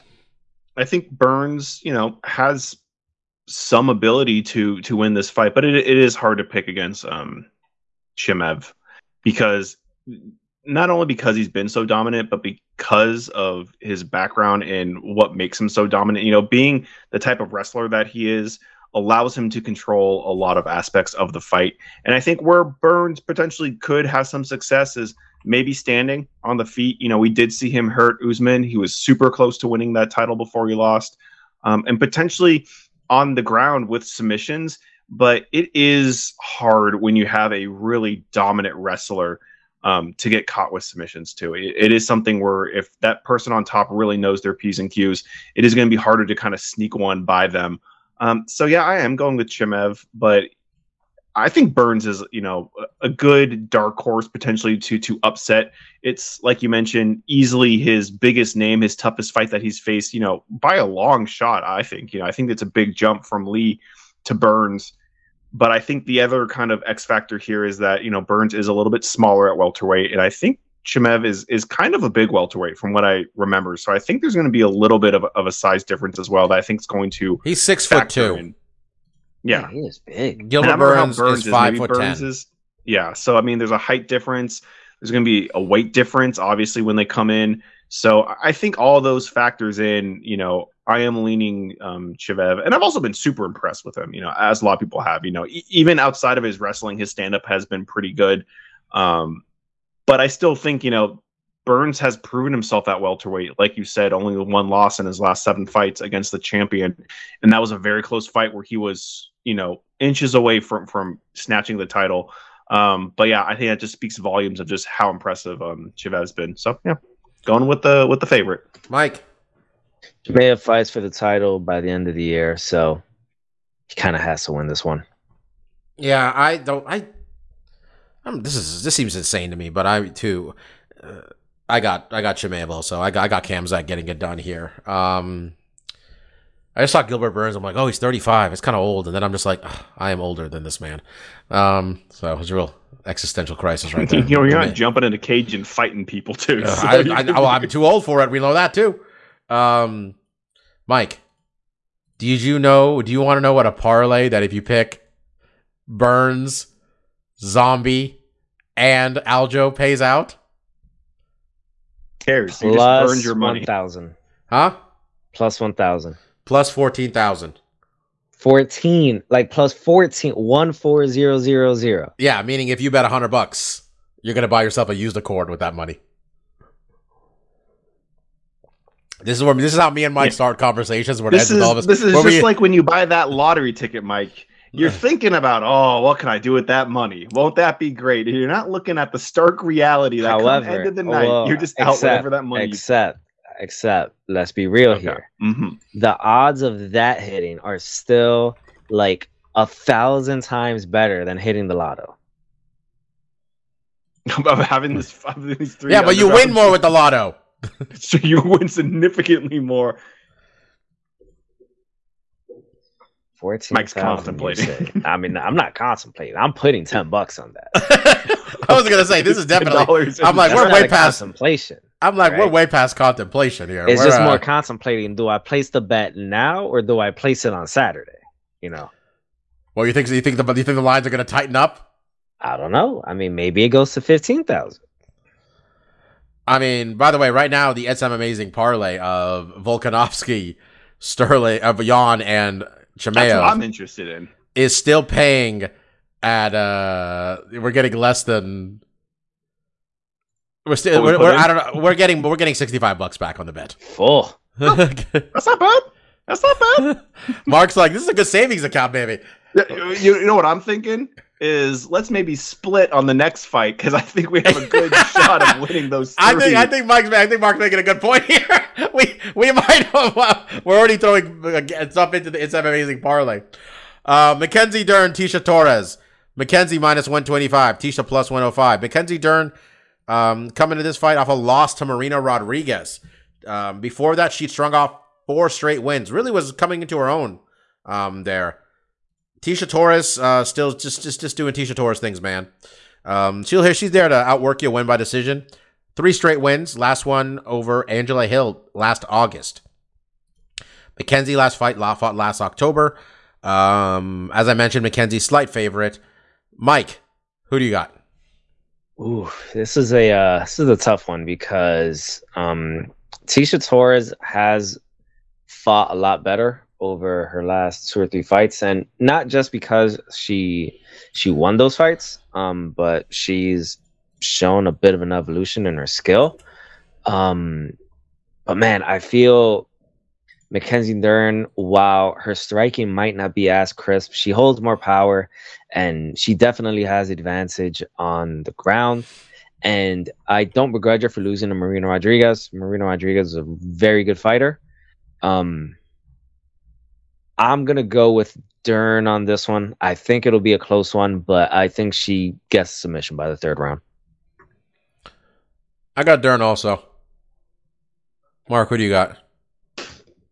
B: I think Burns, you know, has some ability to to win this fight, but it, it is hard to pick against um Chimaev because not only because he's been so dominant, but because of his background and what makes him so dominant. You know, being the type of wrestler that he is allows him to control a lot of aspects of the fight. And I think where Burns potentially could have some success is maybe standing on the feet. You know, we did see him hurt Usman. He was super close to winning that title before he lost, um, and potentially on the ground with submissions. But it is hard when you have a really dominant wrestler um, to get caught with submissions too. It, it is something where if that person on top really knows their p's and q's, it is going to be harder to kind of sneak one by them. Um, so yeah, I am going with Chimaev, but I think Burns is, you know, a good dark horse potentially to to upset. It's like you mentioned, easily his biggest name, his toughest fight that he's faced, you know, by a long shot. I think, you know, I think it's a big jump from Li to Burns. But I think the other kind of X factor here is that you know Burns is a little bit smaller at welterweight, and I think Chimaev is is kind of a big welterweight from what I remember. So I think there's going to be a little bit of, of a size difference as well that I think is going to
A: He's six foot two.
B: in. Yeah,
C: he is big.
A: Gilbert
B: remember how
A: Burns, is five foot
B: Burns
A: ten.
B: is yeah. So I mean, there's a height difference. There's going to be a weight difference, obviously, when they come in. So I- I think all those factors in. You know, I am leaning um, Chimaev, and I've also been super impressed with him. You know, as a lot of people have. You know, e- even outside of his wrestling, his stand up has been pretty good. Um, but I still think you know Burns has proven himself at welterweight. Like you said, only one loss in his last seven fights against the champion, and that was a very close fight where he was, you know, inches away from from snatching the title. Um, but yeah, I think that just speaks volumes of just how impressive um has been. So yeah, going with the with the favorite.
A: Mike,
C: Chimaev fights for the title by the end of the year, so he kind of has to win this one.
A: yeah, I don't. I. Um, this is this seems insane to me, but I too. Uh, I got I got Chimaev also. I got I got Khamzat getting it done here. Um, I just saw Gilbert Burns. I'm like, oh, he's 35. It's kind of old, and then I'm just like, "Ugh, I am older than this man. Um, so it was a real existential crisis right [LAUGHS] there.
B: you know, you're not
A: me.
B: jumping in a cage and fighting people too.
A: Uh,
B: so
A: I,
B: you
A: I,
B: can-
A: oh, I'm too old for it. We know that too. Um, Mike, did you know? Do you want to know what a parlay that if you pick Burns, Zombie, and Aljo pays out?
B: cares. You just
C: Plus
B: earned your money.
C: one thousand.
A: Huh?
C: Plus one thousand.
A: Plus fourteen thousand.
C: 14 like plus 14 one four zero zero zero
A: Yeah, meaning if you bet a hundred bucks, you're gonna buy yourself a used Accord with that money. This is where this is how me and Mike
B: Yeah.
A: start conversations. Where
B: This
A: with all of
B: is
A: us,
B: this is
A: where
B: just
A: we-
B: like when you buy that lottery ticket, Mike. You're thinking about, oh, what can I do with that money? Won't that be great? And you're not looking at the stark reality that
C: However,
B: come end of the night,
C: well,
B: you're just out
C: except-
B: whatever that money.
C: except except let's be real
B: Okay.
C: here
B: hmm
C: the odds of that hitting are still like a thousand times better than hitting the lotto [LAUGHS]
B: Of having this, having these three.
A: yeah, but you win more with the lotto. [LAUGHS]
B: so you win significantly more.
C: 14
B: Mike's contemplating.
C: i mean i'm not contemplating i'm putting 10 bucks on that [LAUGHS]
A: I was gonna say this is definitely. I'm like,
C: That's
A: we're way past.
C: contemplation
A: I'm like, we're way past contemplation here.
C: it's
A: We're,
C: just
A: uh,
C: more contemplating do i place the bet now or do i place it on saturday you know
A: Well, you think you think the you think the lines are gonna tighten up?
C: i don't know i mean maybe it goes to 15000
A: I mean, by the way, right now the SM Amazing parlay of Volkanovski, Sterling, of Yan and
B: That's what I'm interested in.
A: is still paying at uh we're getting less than we're still
B: we
A: we're, we're. I don't know we're getting we're getting 65 bucks back on the bet.
C: full
B: That's not bad. That's not bad. [LAUGHS]
A: Mark's like this is a good savings account, baby.
B: You, you know what I'm thinking is let's maybe split on the next fight because I think we have a good [LAUGHS] shot of winning those. Three.
A: I think I think Mike's I think Mark's making a good point [LAUGHS] here. we we might [LAUGHS] we're already throwing stuff into the it's an amazing parlay. Uh, Mackenzie Dern, Tecia Torres, Mackenzie minus one twenty five, Tecia plus one hundred five. Mackenzie Dern um, coming to this fight off a loss to Marina Rodriguez. Um, before that, she strung off four straight wins. Really was coming into her own um, there. Tecia Torres uh, still just just just doing Tecia Torres things, man. Um, she'll here. She's there to outwork you, win by decision. Three straight wins. Last one over Angela Hill last August. Mackenzie last fight fought last October. Um, as I mentioned, Mackenzie slight favorite. Mike, who do you got?
C: Ooh, this is a uh, this is a tough one because um, Tecia Torres has fought a lot better over her last two or three fights, and not just because she she won those fights, um, but she's shown a bit of an evolution in her skill. Um, but man, I feel Mackenzie Dern, while her striking might not be as crisp, she holds more power and she definitely has advantage on the ground. And I don't begrudge her for losing to Marina Rodriguez. Marina Rodriguez is a very good fighter. Um, I'm gonna go with Dern on this one. I think it'll be a close one, but I think she gets submission by the third round.
A: I got Dern also. Mark, what do you got?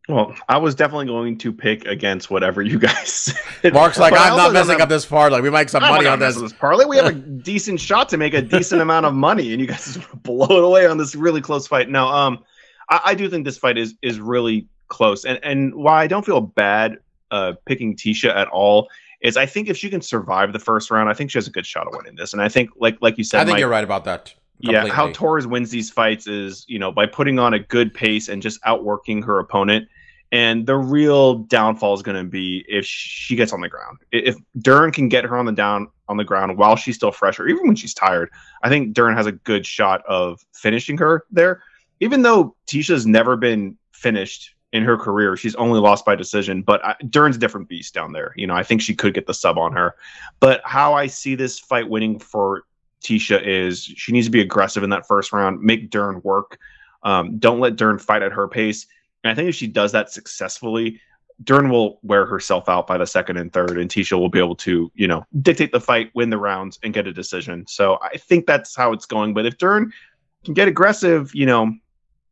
B: Well, I was definitely going to pick against whatever you guys [LAUGHS] said.
A: Mark's like,
B: But I
A: I'm not messing
B: have-
A: up this parlay. We make some
B: I'm
A: money on this.
B: mess this parlay. We have a [LAUGHS] decent shot to make a decent amount of money, and you guys [LAUGHS] just blow it away on this really close fight. No, um, I, I do think this fight is is really close, and and why I don't feel bad uh picking Tecia at all is I think if she can survive the first round, I think she has a good shot of winning this. And I think like like you said,
A: I think
B: Mike,
A: you're right about that.
B: yeah, how. Torres wins these fights is, you know, by putting on a good pace and just outworking her opponent. And the real downfall is going to be if she gets on the ground. If Dern can get her on the down on the ground while she's still fresh, or even when she's tired, I think Dern has a good shot of finishing her there. Even though Tecia's never been finished in her career, she's only lost by decision. But I, Dern's a different beast down there. You know, I think she could get the sub on her. But how I see this fight winning for Tecia is she needs to be aggressive in that first round, make Dern work. Um, don't let Dern fight at her pace. And I think if she does that successfully, Dern will wear herself out by the second and third, and Tecia will be able to, you know, dictate the fight, win the rounds, and get a decision. So I think that's how it's going. But if Dern can get aggressive, you know,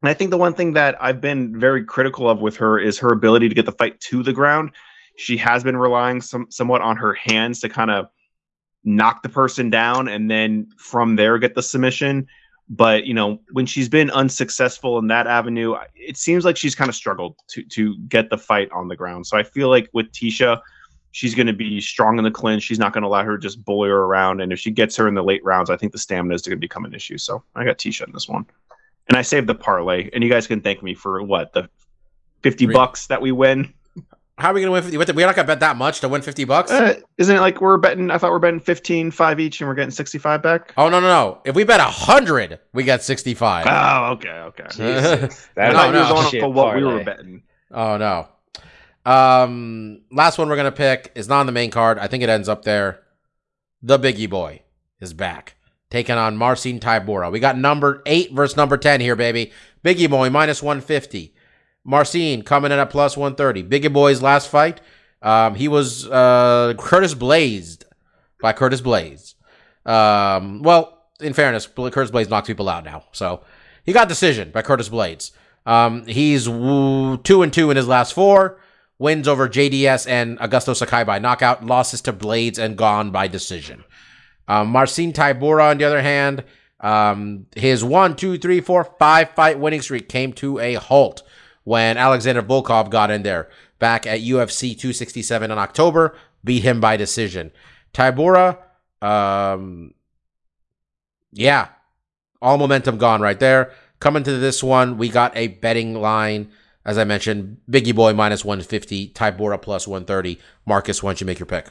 B: and I think the one thing that I've been very critical of with her is her ability to get the fight to the ground. She has been relying some somewhat on her hands to kind of knock the person down and then from there get the submission. But you know, when she's been unsuccessful in that avenue, it seems like she's kind of struggled to to get the fight on the ground. So I feel like with Tecia, she's going to be strong in the clinch. She's not going to let her just bully her around. And if she gets her in the late rounds, I think the stamina is going to become an issue. So I got Tecia in this one, and I saved the parlay. And you guys can thank me for what the fifty
A: Three-
B: bucks that we win.
A: How are we gonna win? 50? We're not gonna bet that much to win fifty bucks.
B: Uh, isn't it like we're betting? I thought we're betting 15, 5 each, and we're getting sixty five back.
A: oh no no no! If we bet a hundred, we get sixty five.
B: Oh, okay, okay. [LAUGHS]
C: Jesus,
B: I [LAUGHS]
A: No, no.
B: going
C: shit
B: for what we were betting.
A: Oh no. Um, last one we're gonna pick is not on the main card. I think it ends up there. The Biggie Boy is back, taking on Marcin Tybura. We got number eight versus number ten here, baby. Biggie Boy minus one fifty. Marcin coming in at plus one thirty. Biggie Boy's last fight, um, he was uh Curtis Blazed by Curtis Blaydes. Um, well, in fairness, Curtis Blaydes knocks people out now, so he got decision by Curtis Blaydes. Um, he's woo, two and two in his last four. Wins over JDS and Augusto Sakai by knockout. Losses to Blaydes and Gane by decision. Um, Marcin Tybura, on the other hand, um, his one, two, three, four, five fight winning streak came to a halt when Alexander Volkov got in there back at UFC 267 in October, beat him by decision. Tybura, um, yeah, all momentum gone right there. Coming to this one, we got a betting line. As I mentioned, Biggie Boy minus 150, Tybura plus 130. Marcus, why don't you make your pick?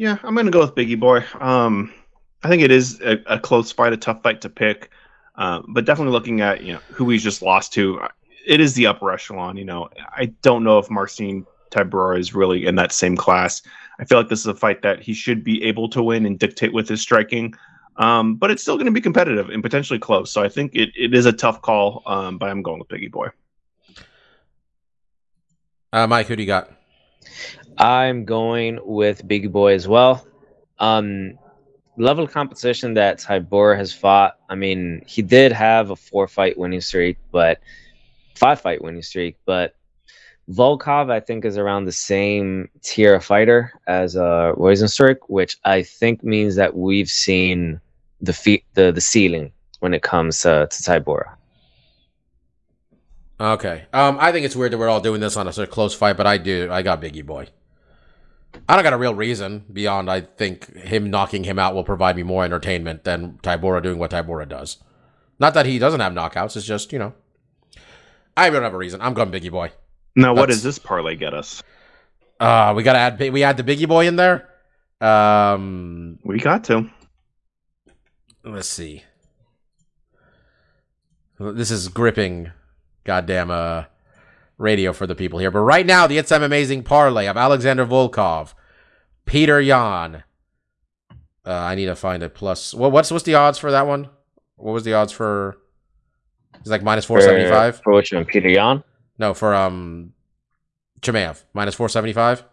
B: Yeah, I'm gonna go with Biggie Boy. Um, I think it is a, a close fight, a tough fight to pick, um, but definitely looking at you know who he's just lost to, it is the upper echelon. You know, I don't know if Marcin Tybura is really in that same class. I feel like this is a fight that he should be able to win and dictate with his striking. Um, but it's still going to be competitive and potentially close. So I think it, it is a tough call, um, but I'm going with Biggie Boy.
A: Uh, Mike, who do you got?
C: I'm going with Biggie Boy as well. Um, level of competition that Tybura has fought. I mean, he did have a four fight winning streak, but five fight winning streak. But Volkov, I think, is around the same tier of fighter as uh, Rozenstruik, which I think means that we've seen the fe- the the ceiling when it comes uh, to Tybura.
A: Okay. Um, I think it's weird that we're all doing this on a sort of close fight, but I do. I got Biggie Boy. I don't got a real reason beyond I think him knocking him out will provide me more entertainment than Tybura doing what Tybura does. Not that he doesn't have knockouts, it's just, you know. I don't have a reason. I'm going Biggie Boy.
B: Now, what
A: That's-
B: does this parlay get us?
A: Uh, we gotta add we add the Biggie Boy in there. Um
B: We got to.
A: let's see. This is gripping, goddamn uh, radio for the people here. But right now, the It's Amazing parlay of Alexander Volkov, Petr Yan. Uh, I need to find a plus. Well, what's what's the odds for that one? What was the odds for? It's like minus four seventy five.
C: For which one? Petr Yan?
A: No, for um, Chimaev minus four seventy five.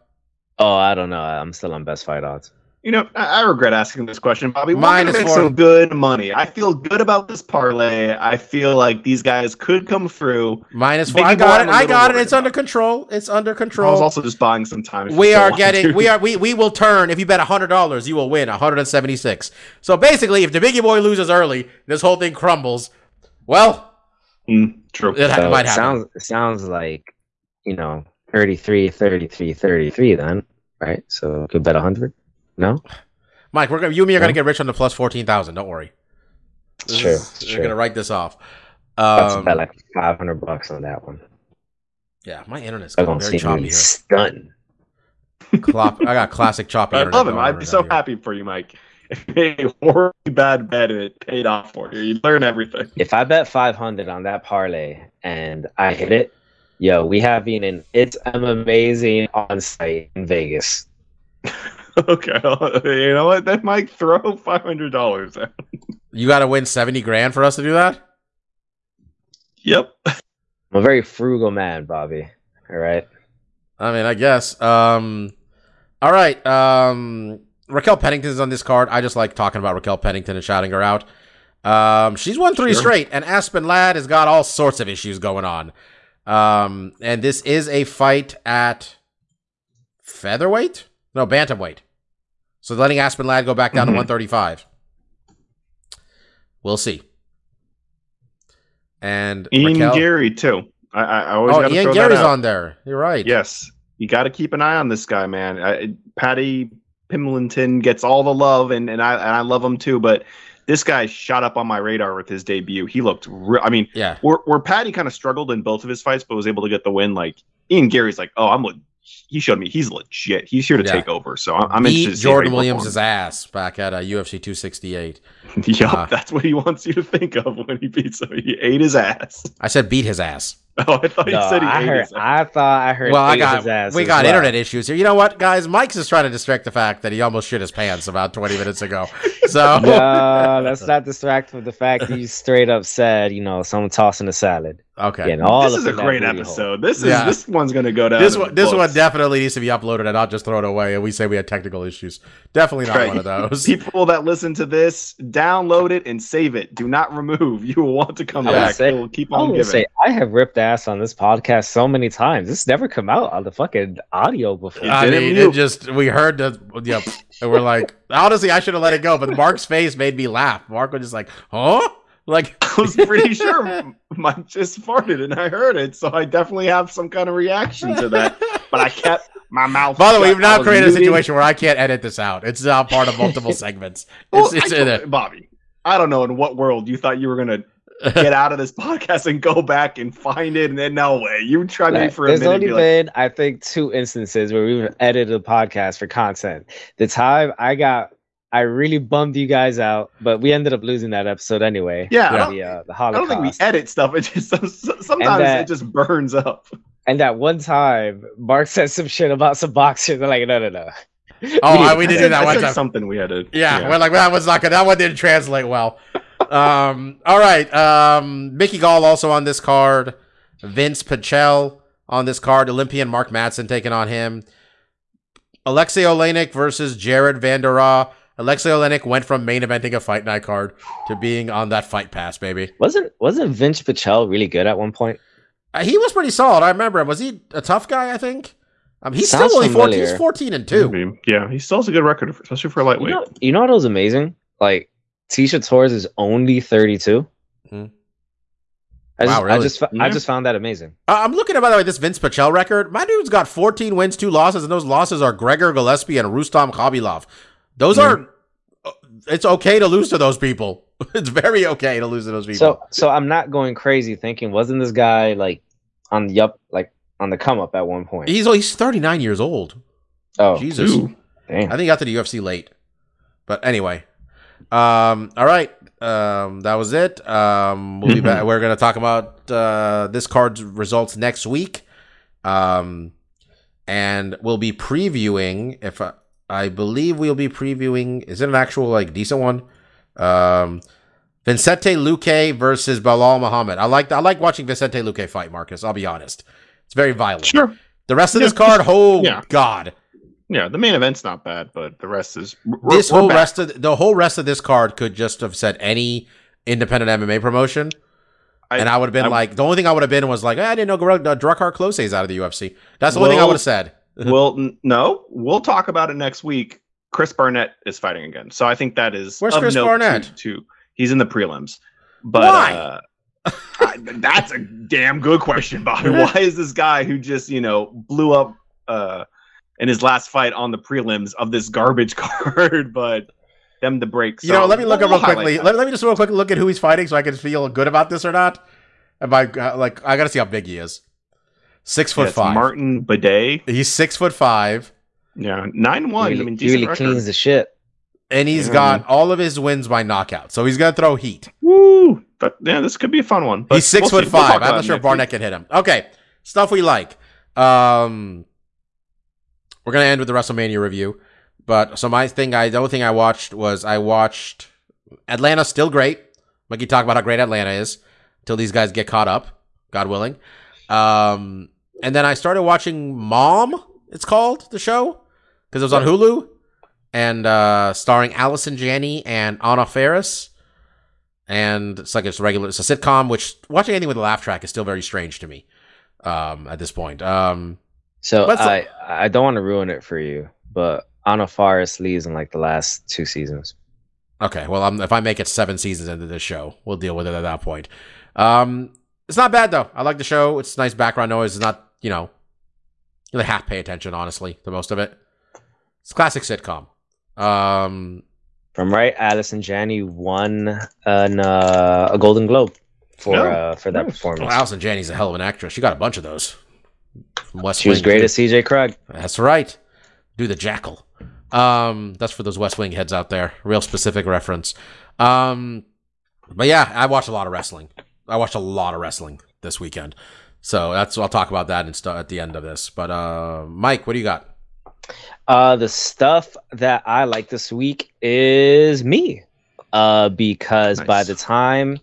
C: Oh, I don't know. I'm still on best fight odds.
B: You know, I, I regret asking this question, Bobby. We're
A: Mine is
B: some good money. I feel good about this parlay. I feel like these guys could come through.
A: Minus four. I got it.
B: I'm a
A: I
B: little
A: got it. It's under control. It's under control.
B: I was also just buying some time.
A: we are getting we are we, we will turn if you bet hundred dollars you will win 176 so basically if the biggie boy loses early this whole thing crumbles well
B: Mm, true.
A: it, ha-
C: So
A: might happen
C: sounds it sounds like you know 33 33 33 then right so could bet 100 no?
A: Mike we're gonna you and me are gonna get rich on the plus 14000 don't worry.
C: It's
A: This
C: true,
A: is-
C: it's
A: we're gonna write this off.
C: That's
A: um,
C: bet like 500 bucks on that one.
A: Yeah my internet's going
C: don't
A: very
C: see
A: choppy
C: me
A: here.
C: stun
A: Clop, i got classic choppy
B: I
A: internet
B: love him. I'd be so
A: now here.
B: happy for you, Mike. [LAUGHS] If you made a horribly bad bet and it paid off for you, you learn everything.
C: if i bet 500 on that parlay and i hit it yo we having an it's I'm amazing on site in vegas [LAUGHS] [LAUGHS]
B: okay, [LAUGHS] you know what? Then Mike, throw five hundred dollars.
A: you gotta win 70 grand for us to do that
B: Yep.
C: i'm a very frugal man bobby all right
A: I mean, I guess. Um, all right. Um, Raquel Pennington's on this card. I just like talking about Raquel Pennington and shouting her out. Um, she's won three
B: Sure.
A: straight, and Aspen Ladd has got all sorts of issues going on. Um, and this is a fight at featherweight? No, bantamweight. So letting Aspen Ladd go back down
B: Mhm.
A: to 135. We'll see. And
B: Ian
A: Raquel-
B: Garry too. I, I I always
A: oh, Ian
B: throw
A: Garry's
B: that out.
A: on there. You're right.
B: Yes, you got to keep an eye on this guy, man. I, Paddy Pimblett gets all the love, and, and I and I love him too. But this guy shot up on my radar with his debut. He looked, re- I mean,
A: Yeah.
B: where where Paddy kind of struggled in both of his fights, but was able to get the win. Like Ian Garry's, like, oh, I'm. Le- he showed me he's legit. He's here to
A: Yeah.
B: take over. So I'm, I'm
A: beat
B: interested. to
A: Jordan
B: he
A: Williams' ass back at uh, UFC 268.
B: performs. [LAUGHS] yup,
A: uh,
B: that's what he wants you to think of when he beats him. He ate his ass.
A: I said beat his ass. [LAUGHS]
B: Oh, I thought he said he
C: I
B: ate
C: heard.
B: his ass.
C: I thought I heard.
A: Well, I got
C: his ass
A: we got
C: well.
A: internet issues here. You know what, guys? Mike's is trying to distract the fact that he almost shit his pants about 20 minutes ago. [LAUGHS] So
C: No, let's not distract from the fact that you straight up said, you know, someone tossing a salad.
A: Okay.
C: And all
B: this is a great
C: booty hole.
B: episode. This is
A: Yeah.
B: this one's gonna go down.
A: This one,
B: the
A: this one definitely needs to be uploaded and not just thrown away. And we say we had technical issues. Definitely not
B: Right.
A: one of [LAUGHS] those.
B: People that listen to this, download it and save it. Do not remove. [LAUGHS] You will want to come
C: I
B: back.
C: say-
B: it will keep
C: I
B: on
C: would
B: giving.
C: say I have ripped ass on this podcast so many times. This never come out on the fucking audio before.
A: I
B: didn't
A: mean,
B: mute.
A: it just we heard the yep, and we're like, honestly, I should have let it go. But Mark's face made me laugh. Mark was just like, huh? Like, [LAUGHS]
B: I was pretty sure [LAUGHS] Mike just farted and I heard it, so I definitely have some kind of reaction to that. But I kept my mouth.
A: by the way,
B: shut.
A: we've
B: I
A: now
B: was
A: created a situation where I can't edit this out. It's now part of [LAUGHS] multiple segments.
B: Well,
A: It's, it's in it.
B: Bobby. I don't know in what world you thought you were gonna get out of this podcast and go back and find it, and then no way. You tried me
C: Like,
B: for a
C: There's
B: minute.
C: There's only
B: and be like,
C: been, I think, two instances where we've edited a podcast for content. The time I got, I really bummed you guys out, but we ended up losing that episode anyway.
B: Yeah, I
A: Yeah.
B: don't-
C: The, uh, the
B: I don't think we edit stuff. It just [LAUGHS] sometimes
C: that-
B: it just burns up.
C: And that one time, Mark said some shit about some boxers. They're like, no, no, no.
A: Oh, I- we
B: I
A: did do
B: said-
A: that
B: I
A: one
B: said
A: time.
B: Something we had to.
A: Yeah, we're like that was not good. That one didn't translate well. um, all right. Um, Mickey Gall also on this card. Vinc Pichel on this card. Olympian Mark Madsen taking on him. Aleksei Oleinik versus Jared Vanderaa. Aleksei Oleinik went from main eventing a fight night card to being on that fight pass, baby.
C: Wasn't wasn't Vinc Pichel really good at one point?
A: Uh, he was pretty solid. I remember him. Was he a tough guy? I think. Um, he's
C: Sounds
A: still only fourteen. He's fourteen and two.
B: Maybe. Yeah, he still has a good record, especially for a
C: You
B: lightweight.
C: know, you know what was amazing? Like Tecia Torres is only 32.
A: Hmm.
C: I just,
A: Wow, really?
C: I just, fo- I just found that amazing.
A: Uh, I'm looking at, by the way, this Vinc Pichel record. My dude's got 14 wins, two losses, and those losses are Gregor Gillespie and Rustam Khabilov. Those are. uh, It's okay to lose to those people. [LAUGHS] It's very okay to lose to those people.
C: So, so I'm not going crazy thinking, wasn't this guy like on the up, like on the come up at one point?
A: he's he's 39 years old.
C: oh,
A: Jesus,
C: damn.
A: I think he got to the UFC late. But anyway, um, all right, Um, that was it. Um, we'll be
B: Mhm.
A: back. We're gonna talk about uh, this card's results next week. Um, and we'll be previewing. If I, I believe we'll be previewing. Is it an actual like decent one? Um, Vicente Luque versus Belal Muhammad. I like I like watching Vicente Luque fight. Marcus. I'll be honest. It's very violent.
B: Sure.
A: The rest of
B: Yeah,
A: this card, oh
B: yeah.
A: god.
B: Yeah, the main event's not bad, but the rest is
A: this whole
B: back.
A: rest of the whole rest of this card could just have said any independent MMA promotion,
B: I-
A: and I would have been
B: I-
A: like, the only thing I would have been was like, "Eh, I didn't know uh, Drakkar Klose is out of the UFC. That's the only thing I would have said. [LAUGHS]
B: well, n- no, we'll talk about it next week. Chris Barnett is fighting again, so I think that is
A: Where's
B: of
A: Chris
B: note
A: Barnett?
B: To, to- he's in the prelims, but
A: Why?
B: Uh, [LAUGHS] I, that's a damn good question, Bobby. [LAUGHS] Why is this guy who just you know blew up uh, in his last fight on the prelims of this garbage card, but them to break?
A: you know, let me look up
B: we'll
A: real quickly. Let, let me just real quick look at who he's fighting, so I can feel good about this or not. And I uh, like, I gotta see how big he is. Six foot
B: Yeah, it's
A: five.
B: Martin Buday.
A: He's six foot five,
B: Yeah, nine one.
C: He
B: I mean,
C: he really
B: record.
C: cleans the shit.
A: and he's
B: Yeah.
A: got all of his wins by knockout. So he's gonna throw heat.
B: Woo! But yeah, this could be a fun one. But
A: He's 6
B: we'll
A: foot
B: see. We'll
A: five. I'm not sure if Barnett can hit him. Okay, stuff we like. Um, we're gonna end with the WrestleMania review. But so my thing, I the only thing I watched was I watched Atlanta. Still great. Like you talk about how great Atlanta is until these guys get caught up, God willing. Um, and then I started watching Mom. It's called the show because it was on Hulu and uh, starring Allison Janney and Anna Faris. And it's like it's regular. It's a sitcom, which watching anything with a laugh track is still very strange to me. Um, at this point, um,
C: So I don't want to ruin it for you, but Anna Faris leaves in like the last two seasons.
A: Okay, well, um, if I make it seven seasons into this show, we'll deal with it at that point. Um, it's not bad though. I like the show. It's nice background noise. It's not, you know, they really have to pay attention honestly to most of it. It's a classic sitcom. Um,
C: From right, Allison Janney won an, uh, a Golden Globe for
B: No,
C: uh, for that
B: nice.
C: performance.
A: well, Allison Janney's a hell of an actress. She got a bunch of those. From West
C: She was
A: Wing,
C: great as CJ Cregg.
A: That's right. Do the jackal. Um, that's for those West Wing heads out there. Real specific reference. Um, but yeah, I watched a lot of wrestling. I watched a lot of wrestling this weekend. So that's I'll talk about that and stuff at the end of this. But uh, Mike, what do you got?
C: Uh, the stuff that I like this week is me. Uh, because by the time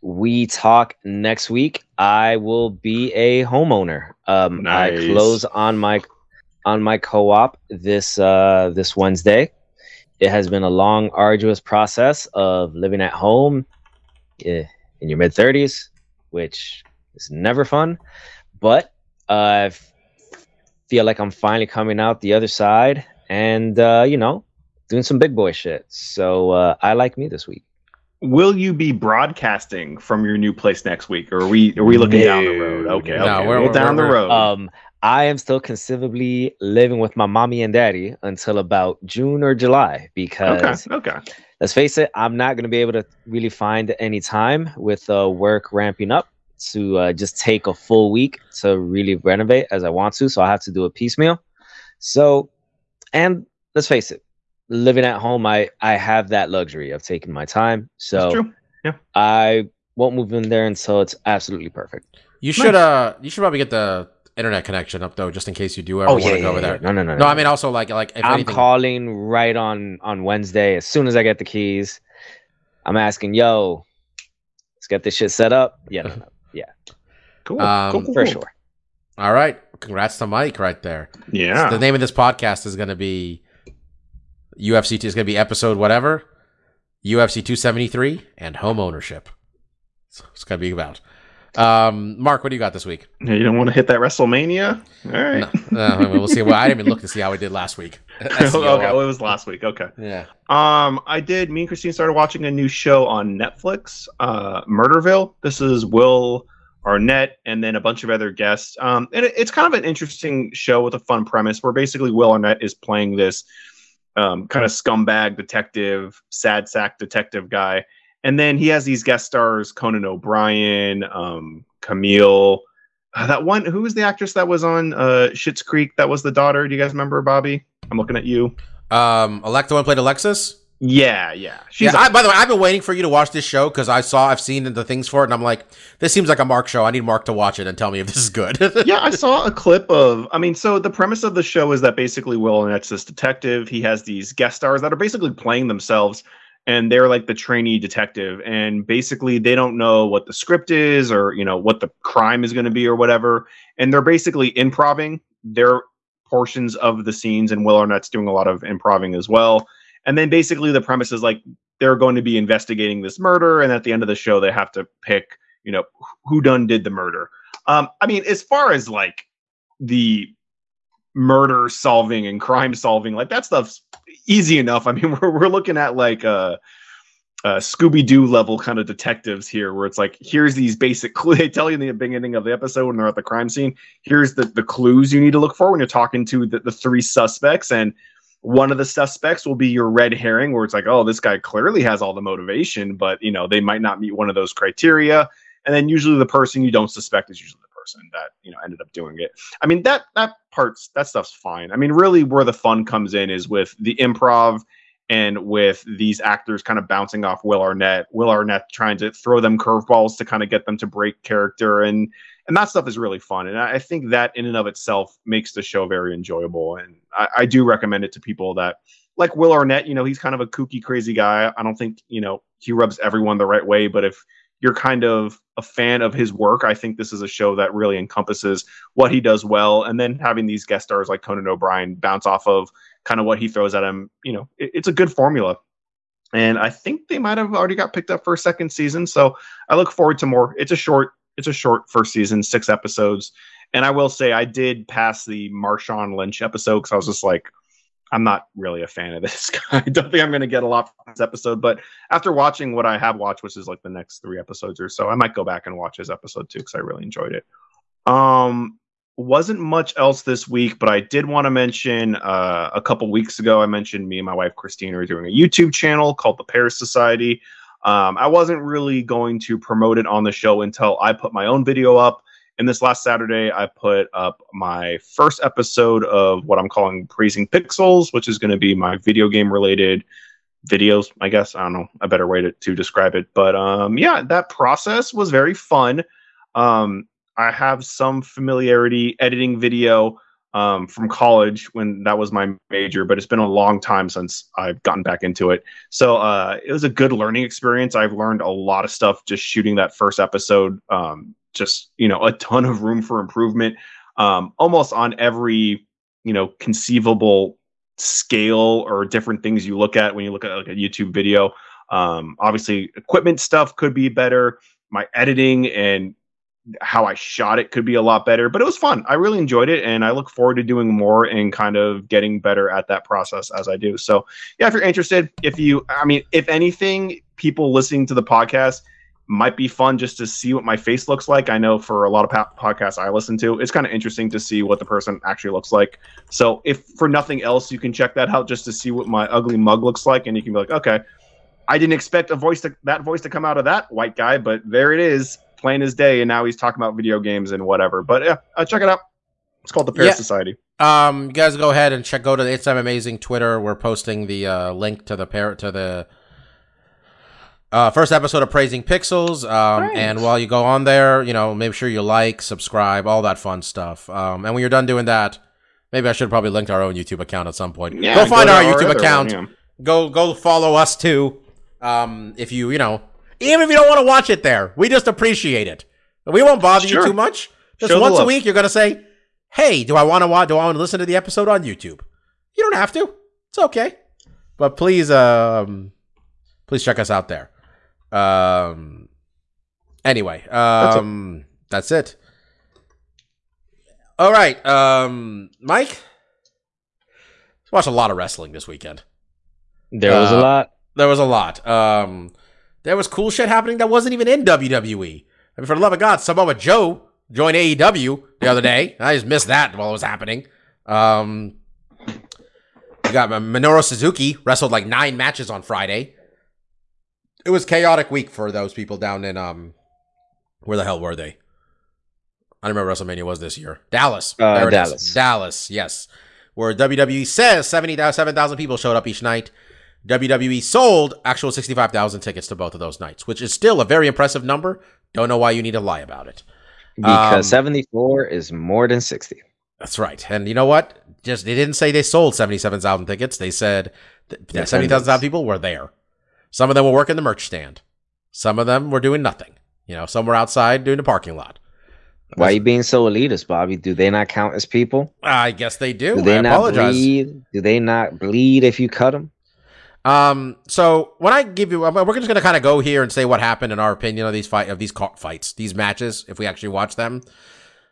C: we talk next week, I will be a homeowner. Um, I close on my on my co-op this uh this Wednesday. It has been a long, arduous process of living at home eh, in your mid thirties, which is never fun. But uh, I f- feel like I'm finally coming out the other side, and uh, you know, doing some big boy shit. So uh, I like me this week.
B: Will you be broadcasting from your new place next week, or are we are we looking down the road? Okay,
C: No,
B: okay,
A: we're-
B: we're, down
A: we're-
B: the road.
C: Um, I am still conceivably living with my mommy and daddy until about June or July because
B: okay, okay.
C: let's face it, I'm not going to be able to really find any time with uh, work ramping up to uh, just take a full week to really renovate as I want to. So I have to do a piecemeal. So, and let's face it, living at home, I I have that luxury of taking my time. So
B: true.
C: I won't move in there until it's absolutely perfect.
A: You should uh, you should probably get the internet connection up though, just in case you do ever
C: Oh
A: want
C: yeah,
A: to
C: yeah,
A: go over
C: yeah.
A: there.
C: No, no, no,
A: No, I mean also like like if
C: I'm
A: anything.
C: calling right on on Wednesday as soon as I get the keys. I'm asking, yo, let's get this shit set up. Yeah, no, no,
B: Cool.
A: Um,
B: cool, cool,
C: for
B: cool.
C: sure.
A: All right, congrats to Mike right there.
B: Yeah.
A: The name of this podcast is going to be UFC. Is going to be episode whatever, UFC 273 and home ownership. So it's going to be about. Um, Mark, what do you got this week?
B: You don't want to hit that WrestleMania? All right.
A: No, no, we'll see. Well, I didn't even look to see how we did last week. [LAUGHS] [LAUGHS]
B: okay, well, it was last week. Okay.
A: yeah.
B: Um, I did. Me and Christine started watching a new show on Netflix, uh, Murderville. This is Will Arnett and then a bunch of other guests. Um, and it, it's kind of an interesting show with a fun premise where basically Will Arnett is playing this um, kind of scumbag detective, sad sack detective guy, and then he has these guest stars: Conan O'Brien, um, Camille. uh, that one, who was the actress that was on uh, Schitt's Creek? That was the daughter. Do you guys remember, Bobby? I'm looking at you.
A: Um, Alexa one played Alexis.
B: Yeah, yeah. She's
A: yeah, I, by the way, I've been waiting for you to watch this show because I saw, I've seen the things for it, and I'm like, this seems like a Mark show. I need Mark to watch it and tell me if this is good. [LAUGHS]
B: yeah, I saw a clip of. I mean, so the premise of the show is that basically Will Arnett's this detective. He has these guest stars that are basically playing themselves, and they're like the trainee detective. And basically, they don't know what the script is or you know what the crime is going to be or whatever. And they're basically improving their portions of the scenes, and Will Arnett's doing a lot of improving as well. And then basically the premise is like they're going to be investigating this murder, and at the end of the show they have to pick, you know, who done did the murder. Um, I mean, as far as like the murder solving and crime solving, like that stuff's easy enough. [LAUGHS] I mean, we're we're looking at like uh uh, Scooby Doo level kind of detectives here, where it's like, here's these basic [LAUGHS] clues. They tell you in the beginning of the episode when they're at the crime scene. Here's the the clues you need to look for when you're talking to the, the three suspects, and one of the suspects will be your red herring where it's like oh this guy clearly has all the motivation but you know they might not meet one of those criteria and then usually the person you don't suspect is usually the person that you know ended up doing it i mean that that part's that stuff's fine i mean really where the fun comes in is with the improv and with these actors kind of bouncing off will arnett will arnett trying to throw them curveballs to kind of get them to break character and and that stuff is really fun. And I think that in and of itself makes the show very enjoyable. And I, I, do recommend it to people that like Will Arnett. You know, he's kind of a kooky, crazy guy. I don't think you know he rubs everyone the right way, but if you're kind of a fan of his work, I think this is a show that really encompasses what he does well. And then having these guest stars like Conan O'Brien bounce off of kind of what he throws at him, you know, it, it's a good formula. And I think they might have already got picked up for a second season. So I look forward to more. It's a short it's a short first season, six episodes. And I will say I did pass the Marshawn Lynch episode because I was just like, I'm not really a fan of [LAUGHS] this guy. I don't think I'm going to get a lot from this episode. But after watching what I have watched, which is like the next three episodes or so, I might go back and watch his episode too because I really enjoyed it. Um, wasn't much else this week, but I did want to mention uh, a couple weeks ago. I mentioned me and my wife Christine are doing a YouTube channel called the Paris Society. Um, I wasn't really going to promote it on the show until I put my own video up. And this last Saturday, I put up my first episode of what I'm calling Praising Pixels, which is going to be my video game related videos, I guess. I don't know a better way to, to describe it. But um, yeah, that process was very fun. Um, I have some familiarity editing video um, from college when that was my major, but it's been a long time since I've gotten back into it. So uh, it was a good learning experience. I've learned a lot of stuff just shooting that first episode. Um, just you know, a ton of room for improvement, um, almost on every you know conceivable scale or different things you look at when you look at like a YouTube video. Um, obviously, equipment stuff could be better. My editing and how I shot it could be a lot better, but it was fun. I really enjoyed it, and I look forward to doing more and kind of getting better at that process as I do. So, yeah, if you're interested, if you, I mean, if anything, people listening to the podcast might be fun just to see what my face looks like. I know for a lot of po- podcasts I listen to, it's kind of interesting to see what the person actually looks like. So, if for nothing else, you can check that out just to see what my ugly mug looks like, and you can be like, okay. I didn't expect a voice to that voice to come out of that white guy, but there it is plain as day, and now he's talking about video games and whatever. But yeah, uh, check it out. It's called the Paris
A: Yeah.
B: Society.
A: Um, you guys go ahead and check. Go to the It's I'm Amazing Twitter. We're posting the uh, link to the pair to the uh, first episode of Praising Pixels. Um,
B: Thanks.
A: and while you go on there, you know, make sure you like, subscribe, all that fun stuff. Um, and when you're done doing that, maybe I should probably link to our own YouTube account at some point.
B: Yeah,
A: go find
B: to
A: our YouTube
B: other
A: account.
B: one, yeah.
A: Go go follow us too. Um, if you you know, even if you don't want to watch it there, we just appreciate it. We won't bother you too much. Just
B: Show
A: once a week, you're gonna say, "Hey, do I want to watch? Do I want to listen to the episode on YouTube?" You don't have to. It's okay. But please, um, please check us out there. Um. Anyway, um, that's it. All right, um, Mike. Watched a lot of wrestling this weekend.
C: There was a
A: Uh,
C: lot.
A: There was a lot. Um, there was cool shit happening that wasn't even in WWE. I mean, for the love of God, Samoa Joe joined AEW the other day. I just missed that while it was happening. Um, you got Minoru Suzuki wrestled like nine matches on Friday. It was chaotic week for those people down in um, where the hell were they? I don't remember WrestleMania was this year. Dallas.
C: Uh,
A: it is.
C: Dallas.
A: Dallas. Yes, where WWE says 77,000 people showed up each night. WWE sold actual 65,000 tickets to both of those nights, which is still a very impressive number. Don't know why you need to lie about it.
C: Because
A: Um,
C: 74 is more than 60.
A: That's right. And you know what? Just they didn't say they sold 77,000 tickets. They said that that 70,000 people were there. Some of them were working the merch stand. Some of them were doing nothing. You know, some were outside doing the parking lot.
C: Why are you being so elitist, Bobby? Do they not count as people?
A: I guess they do.
C: Do they
A: I
C: not
A: apologize.
C: bleed? Do they not bleed if you cut them?
A: Um, so when I give you, we're just going to kind of go here and say what happened in our opinion of these fight of these fights, these matches, if we actually watch them.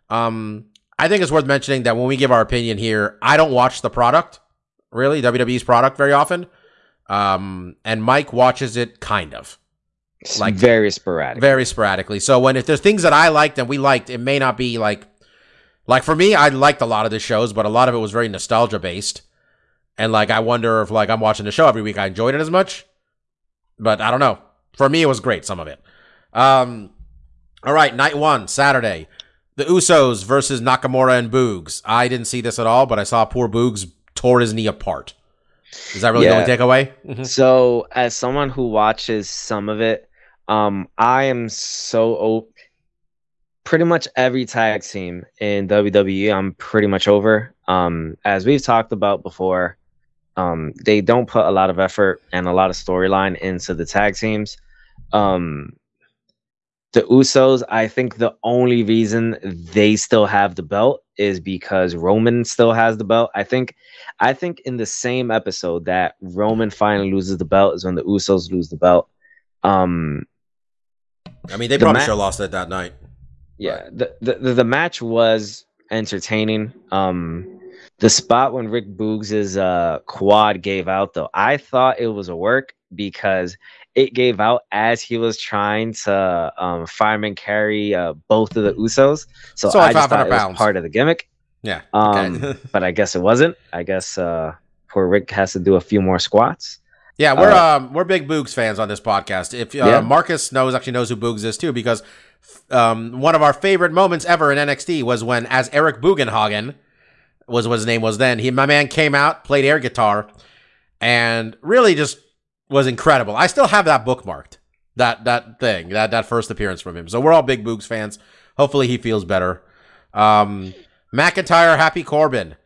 A: Um, I think it's worth mentioning that when we give our opinion here, I don't watch the product, really WWE's product very often. Um, and Mike watches it kind of Like-
C: very sporadic.
A: very sporadically. So when if there's things that I liked and we liked, it may not be like like for me, I liked a lot of the shows, but a lot of it was very nostalgia based. And like I wonder if like I'm watching the show every week, I enjoyed it as much. But I don't know. For me, it was great, some of it. Um all right, night one, Saturday. The Usos versus Nakamura and Boogs. I didn't see this at all, but I saw poor Boogs tore his knee apart. Is that really
C: Yeah.
A: the only takeaway? Mhm.
C: So, as someone who watches some of it, um, I am so o- pretty much every tag team in WWE. I'm pretty much over. Um, as we've talked about before, um, they don't put a lot of effort and a lot of storyline into the tag teams. Um, the Usos, I think the only reason they still have the belt is because Roman still has the belt. I think I think in the same episode that Roman finally loses the belt is when the Usos lose the belt. Um
A: I mean, they
C: The
A: probably
C: ma-
A: should have lost it that night.
C: yeah, the, the the the match was entertaining. Um the spot when Rick Boogs' uh quad gave out though, I thought it was a work because it gave out as he was trying to um fireman carry uh both of the Usos. So
A: only
C: I just thought it was part of the gimmick.
A: Yeah.
C: Um
A: okay. [LAUGHS]
C: but I guess it wasn't. I guess uh poor Rick has to do a few more squats.
A: Yeah, we're
C: Uh,
A: um we're big Boogs fans on this podcast. If uh,
C: Yeah.
A: Marcus knows actually knows who Boogs is too, because um one of our favorite moments ever in NXT was when as Eric Bugenhagen was what his name was then. He my man came out, played air guitar, and really just was incredible. I still have that bookmarked. That that thing, that that first appearance from him. So we're all big Boogs fans. Hopefully he feels better. Um McIntyre, Happy Corbin.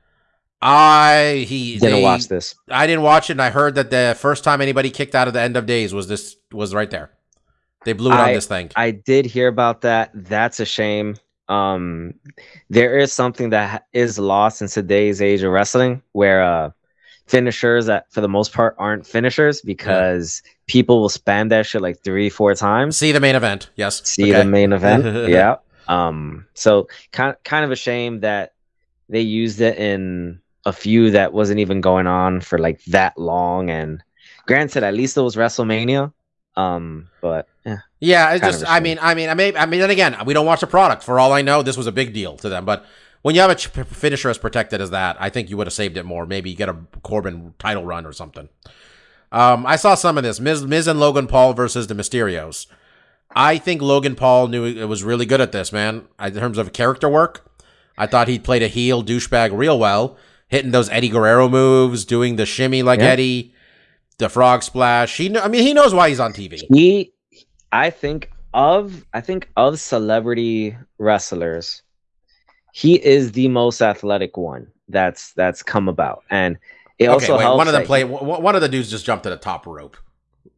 A: I he
C: Didn't
A: they-
C: watch this.
A: I didn't watch it, and I heard that the first time anybody kicked out of the end of days was this was right there. They blew it on this thing.
C: I did hear about that. That's a shame. Um, there is something that is lost in today's age of wrestling, where uh, finishers that for the most part aren't finishers because people will spam that shit like three, four times.
A: See the main event. Yes.
C: See
A: Okay.
C: the main event. [LAUGHS] yeah. Um. So kind kind of a shame that they used it in a few that wasn't even going on for like that long. And granted, at least it was WrestleMania. Um. But yeah.
A: Yeah, it's just. I mean, I mean, I may. I mean, then again, we don't watch the product. For all I know, this was a big deal to them. But when you have a ch- finisher as protected as that, I think you would have saved it more. Maybe get a Corbin title run or something. Um, I saw some of this Miz, Miz and Logan Paul versus the Mysterios. I think Logan Paul knew it was really good at this, man. In terms of character work, I thought he played a heel douchebag real well, hitting those Eddie Guerrero moves, doing the shimmy like
C: Yeah.
A: Eddie, the frog splash. He, kn- I mean, he knows why he's on TV.
C: he i think of i think of celebrity wrestlers he is the most athletic one that's that's come about and it
A: Okay,
C: also
A: wait.
C: helps
A: One of
C: that-
A: play. w- One of the dudes just jumped to the top rope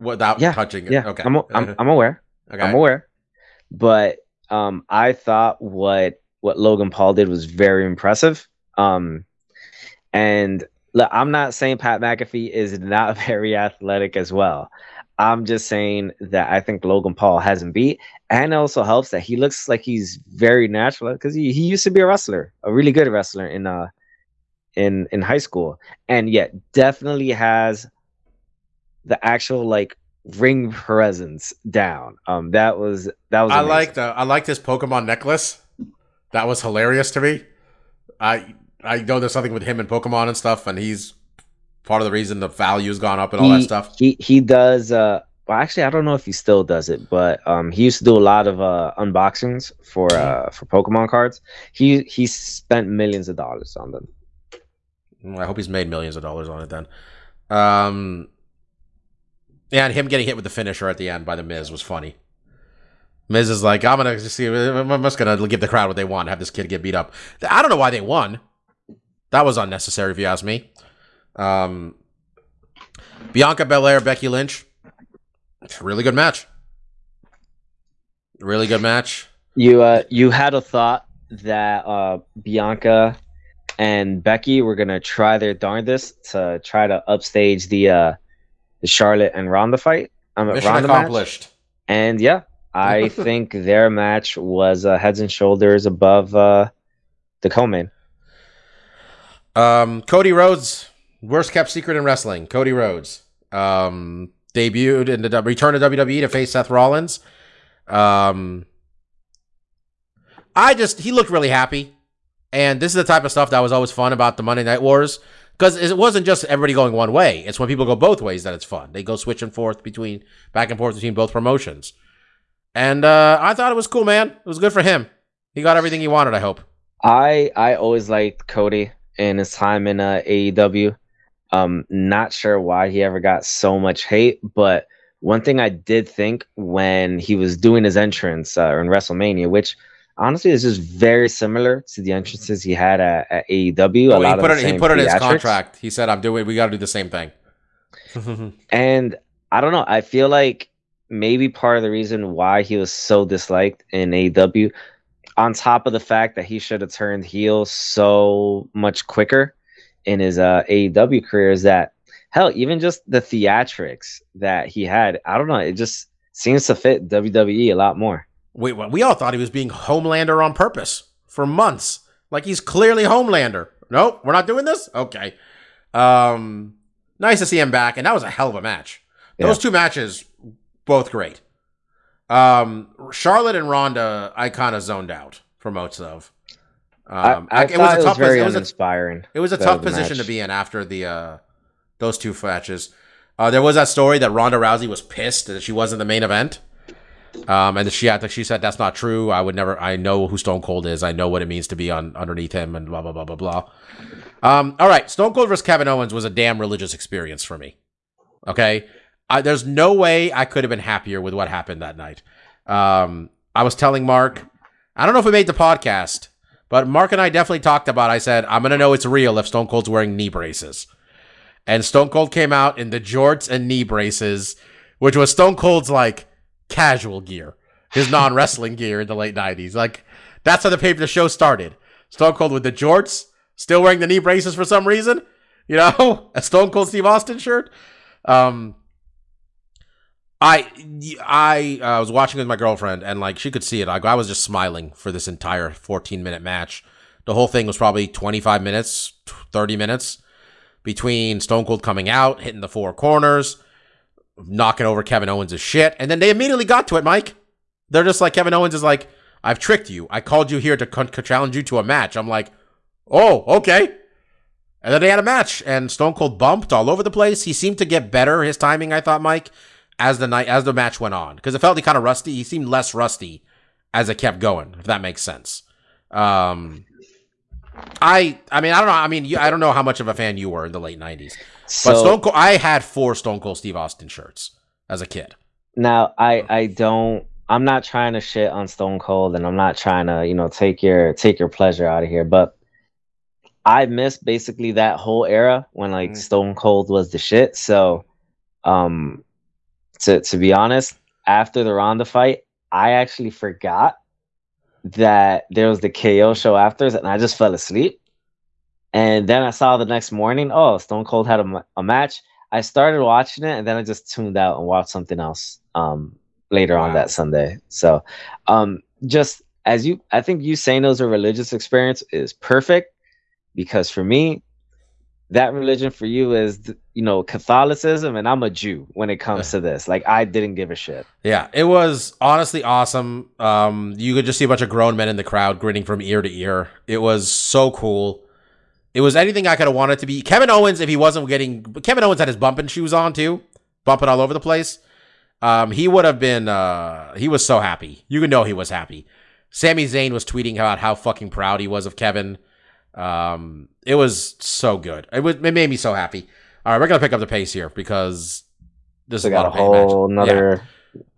A: without
C: Yeah,
A: touching it.
C: yeah
A: Okay.
C: I'm, I'm, I'm aware
A: okay.
C: i'm aware but um i thought what what logan paul did was very impressive um and look, i'm not saying pat mcafee is not [LAUGHS] very athletic as well i'm just saying that i think logan paul hasn't beat and it also helps that he looks like he's very natural because he, he used to be a wrestler a really good wrestler in uh in in high school and yet definitely has the actual like ring presence down um that was that was
A: I like. Uh, I like his Pokemon necklace. That was hilarious to me. I I know there's something with him and Pokemon and stuff, and he's part of the reason the value's gone up and all that stuff.
C: he he does uh well actually i don't know if he still does it but um he used to do a lot of uh unboxings for uh for pokemon cards he he spent millions of dollars on them
A: I hope he's made millions of dollars on it then. Um, and him getting hit with the finisher at the end by the Miz was funny. Miz is like, I'm gonna see. I'm just gonna give the crowd what they want. Have this kid get beat up. I don't know why they won. That was unnecessary, if you ask me. Um, Bianca Belair, Becky Lynch. Really good match. Really good match.
C: You uh you had a thought that uh Bianca and Becky were gonna try their darndest to try to upstage the uh the Charlotte and Ronda fight. Um,
A: Mission
C: Ronda match.
A: accomplished.
C: And yeah, I [LAUGHS] think their match was uh, heads and shoulders above uh the co-main.
A: Um, Cody Rhodes, worst kept secret in wrestling. Cody Rhodes um, debuted in the return to WWE to face Seth Rollins. Um, I just he looked really happy, and this is the type of stuff that was always fun about the Monday Night Wars because it wasn't just everybody going one way. It's when people go both ways that it's fun. They go switch and forth between back and forth between both promotions, and uh, I thought it was cool, man. It was good for him. He got everything he wanted. I hope.
C: I I always liked Cody in his time in uh, AEW. Um, not sure why he ever got so much hate, but one thing I did think when he was doing his entrance uh, in WrestleMania, which honestly is just very similar to the entrances he had at, at AEW.
A: Oh,
C: a
A: he put it. He put it in his contract. He said, "I'm doing. We got to do the same thing." [LAUGHS]
C: And I don't know. I feel like maybe part of the reason why he was so disliked in AEW, on top of the fact that he should have turned heel so much quicker in his uh, AEW career, is that hell, even just the theatrics that he had, I don't know, it just seems to fit WWE a lot more.
A: we we all thought he was being Homelander on purpose for months. Like he's clearly Homelander. Nope, we're not doing this. Okay. Um, nice to see him back, and that was a hell of a match. Those two matches, both great. Um, Charlotte and Ronda, I kind of zoned out for most of. Um,
C: I, I
A: it was a tough.
C: very
A: it was a. It was a tough position
C: match.
A: to be in after the uh, those two matches. Uh, there was that story that Ronda Rousey was pissed that she wasn't the main event, um, and she had she said that's not true. I would never. I know who Stone Cold is. I know what it means to be on underneath him, and blah blah blah blah blah. Um, all right, Stone Cold versus Kevin Owens was a damn religious experience for me. Okay, I, there's no way I could have been happier with what happened that night. Um, I was telling Mark, I don't know if we made the podcast, but Mark and I definitely talked about. I said I'm gonna know it's real if Stone Cold's wearing knee braces, and Stone Cold came out in the jorts and knee braces, which was Stone Cold's like casual gear, his non wrestling [LAUGHS] gear in the late '90s. Like that's how the paper the show started. Stone Cold with the jorts, still wearing the knee braces for some reason. You know, [LAUGHS] a Stone Cold Steve Austin shirt. Um, I I uh, was watching with my girlfriend and like she could see it. Like I was just smiling for this entire 14 minute match. The whole thing was probably 25 minutes, 30 minutes between Stone Cold coming out, hitting the four corners, knocking over Kevin Owens' shit, and then they immediately got to it, Mike. They're just like Kevin Owens is like, "I've tricked you. I called you here to con- challenge you to a match." I'm like, "Oh, okay." And then they had a match, and Stone Cold bumped all over the place. He seemed to get better his timing, I thought, Mike, as the night as the match went on, because it felt he kind of rusty. He seemed less rusty as it kept going, if that makes sense. Um, I, I mean, I don't know. I mean, you, I don't know how much of a fan you were in the late '90s,
C: So
A: but Stone Cold, I had four Stone Cold Steve Austin shirts as a kid.
C: now I I don't I'm not trying to shit on Stone Cold and I'm not trying to, you know, take your take your pleasure out of here, but I missed basically that whole era when like
A: Mm.
C: Stone Cold was the shit. So um to to be honest, after the Ronda fight, I actually forgot that there was the KO show after and I just fell asleep. And then I saw the next morning, oh, Stone Cold had a, a match. I started watching it and then I just tuned out and watched something else um, later on that Sunday. So, um, just as you, I think you saying it was a religious experience is perfect because for me, that religion for you is, you know, Catholicism, and I'm a Jew when it comes to this. Like, I didn't give a shit.
A: Yeah, it was honestly awesome. Um, you could just see a bunch of grown men in the crowd grinning from ear to ear. It was so cool. It was anything I could have wanted to be. Kevin Owens, if he wasn't getting, Kevin Owens had his bumping shoes on too, bumping all over the place. Um, he would have been. Uh, he was so happy. You could know he was happy. Sami Zayn was tweeting about how fucking proud he was of Kevin. Um, it was so good. It was. It made me so happy. All right, we're gonna pick up the pace here because this
C: So
A: is a
C: got a
A: of pain match.
C: whole
A: Yeah.
C: another.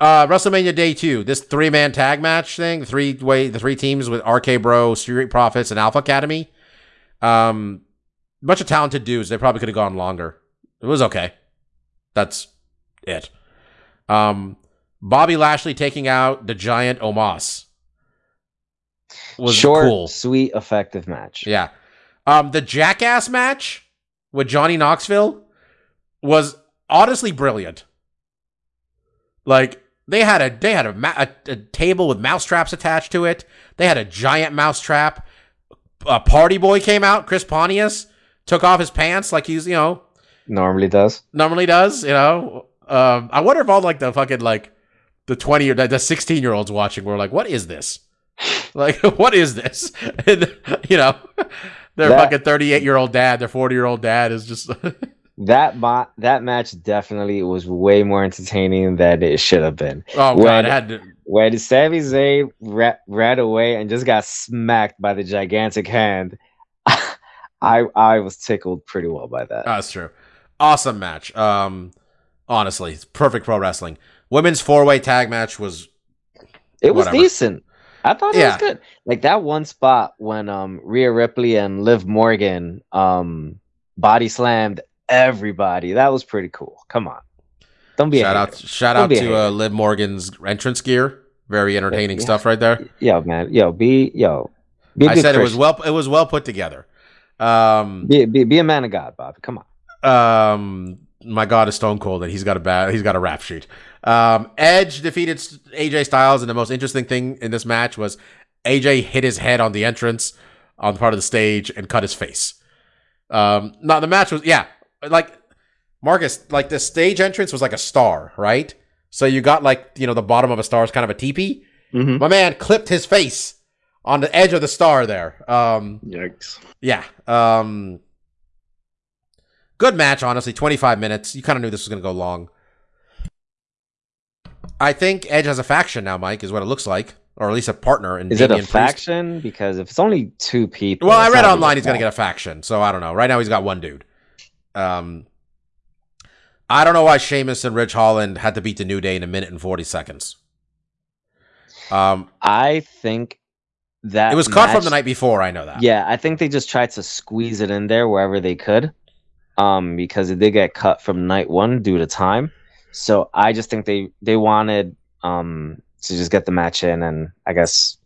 A: Uh, WrestleMania Day Two, this three man tag match thing, three way, the three teams with RK Bro, Street Profits, and Alpha Academy. Um, bunch of talented dudes. They probably could have gone longer. It was okay. That's it. Um, Bobby Lashley taking out the giant Omos was
C: short,
A: cool.
C: sweet, effective match.
A: Yeah. Um, the Jackass match with Johnny Knoxville was honestly brilliant. Like they had a they had a, ma- a, a table with mouse traps attached to it. They had a giant mouse trap. A party boy came out. Chris Pontius took off his pants like he's you know
C: Normally does.
A: normally does. You know. Um, I wonder if all like the fucking like the twenty or the, the sixteen year olds watching were like, what is this? [LAUGHS] Like, [LAUGHS] what is this? [LAUGHS] And you know, their
C: That-
A: fucking thirty eight year old dad, their forty year old dad is just
C: That mo- that match definitely was way more entertaining than it should have been.
A: oh
C: When-
A: god, it had to,
C: When Sami Zayn ra- ran away and just got smacked by the gigantic hand, I I was tickled pretty well by that.
A: That's true. Awesome match. Um, honestly, it's perfect pro wrestling. Women's four way tag match was
C: it was
A: whatever.
C: decent. I thought it
A: Yeah.
C: was good. Like that one spot when um Rhea Ripley and Liv Morgan um body slammed everybody. That was pretty cool. Come on. Don't be
A: shout out shout
C: Don't
A: out to uh. Liv Morgan's entrance gear. Very entertaining
C: Yeah.
A: stuff right there.
C: Yo, man. Yo, be yo. Be
A: I said it was well it was well put together. Um,
C: Be, be, be a man of God, Bob. Come on.
A: um, my God is Stone Cold, and he's got a bad he's got a rap sheet. Um, Edge defeated AJ Styles, and the most interesting thing in this match was AJ hit his head on the entrance on the part of the stage and cut his face. Um, now the match was yeah, like Marcus, like the stage entrance was like a star, right? So you got like you know the bottom of a star is kind of a teepee.
B: Mhm.
A: My man clipped his face on the edge of the star there. Um,
B: Yikes.
A: yeah. Um Good match, honestly. 25 minutes. You kind of knew this was going to go long. I think Edge has a faction now, Mike, is what it looks like. Or at least a partner in
C: Is it a
A: Priest.
C: faction? Because if it's only two people.
A: Well, I read online he's going to get a faction, so I don't know. Right now he's got one dude. Um I don't know why Sheamus and Ridge Holland had to beat the New Day in a minute and 40 seconds. Um
C: I think that
A: it was cut from the night before, I know that.
C: Yeah, I think they just tried to squeeze it in there wherever they could, um, because it did get cut from night one due to time. So I just think they they wanted um to just get the match in, and I guess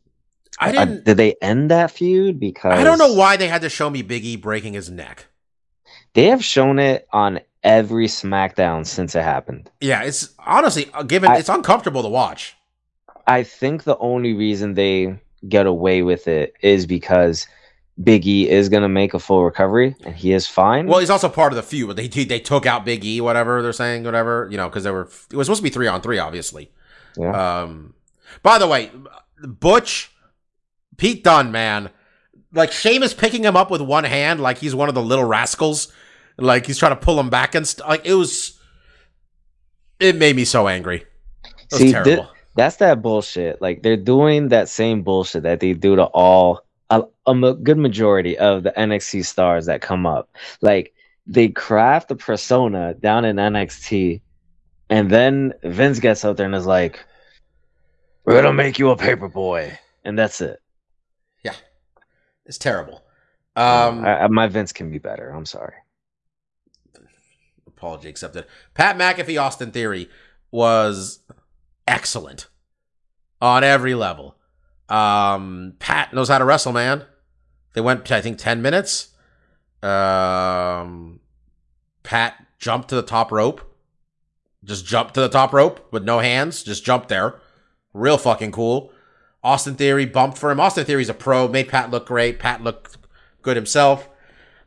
A: I
C: uh,
A: didn't
C: did they end that feud because
A: I don't know why they had to show me Biggie breaking his neck.
C: they have shown it on every SmackDown since it happened.
A: Yeah, it's honestly uh, given
C: I-
A: it's uncomfortable to watch.
C: I think the only reason they get away with it is because Big E is gonna make a full recovery and he is fine.
A: Well, he's also part of the feud, but they they took out Big E, whatever they're saying, whatever you know, because they were it was supposed to be three on three, obviously.
C: yeah.
A: Um, by the way, Butch, Pete Dunne, man, like Sheamus picking him up with one hand, like he's one of the little rascals, like he's trying to pull him back and st- like it was. It made me so angry. It was
C: See,
A: terrible.
C: That's that bullshit. Like they're doing that same bullshit that they do to all a, a good majority of the NXT stars that come up. Like they craft a persona down in NXT, and then Vince gets out there and is like, "We're gonna make you a paper boy," and that's it.
A: Yeah, it's terrible. Um,
C: I, I- my Vince can be better. I'm sorry.
A: apology accepted. Pat McAfee, Austin Theory was excellent on every level. Um, Pat knows how to wrestle, man. They went, I think, 10 minutes. Um, Pat jumped to the top rope. Just jumped to the top rope with no hands. Just jumped there. Real fucking cool. Austin Theory bumped for him. Austin Theory's a pro. Made Pat look great. Pat looked good himself.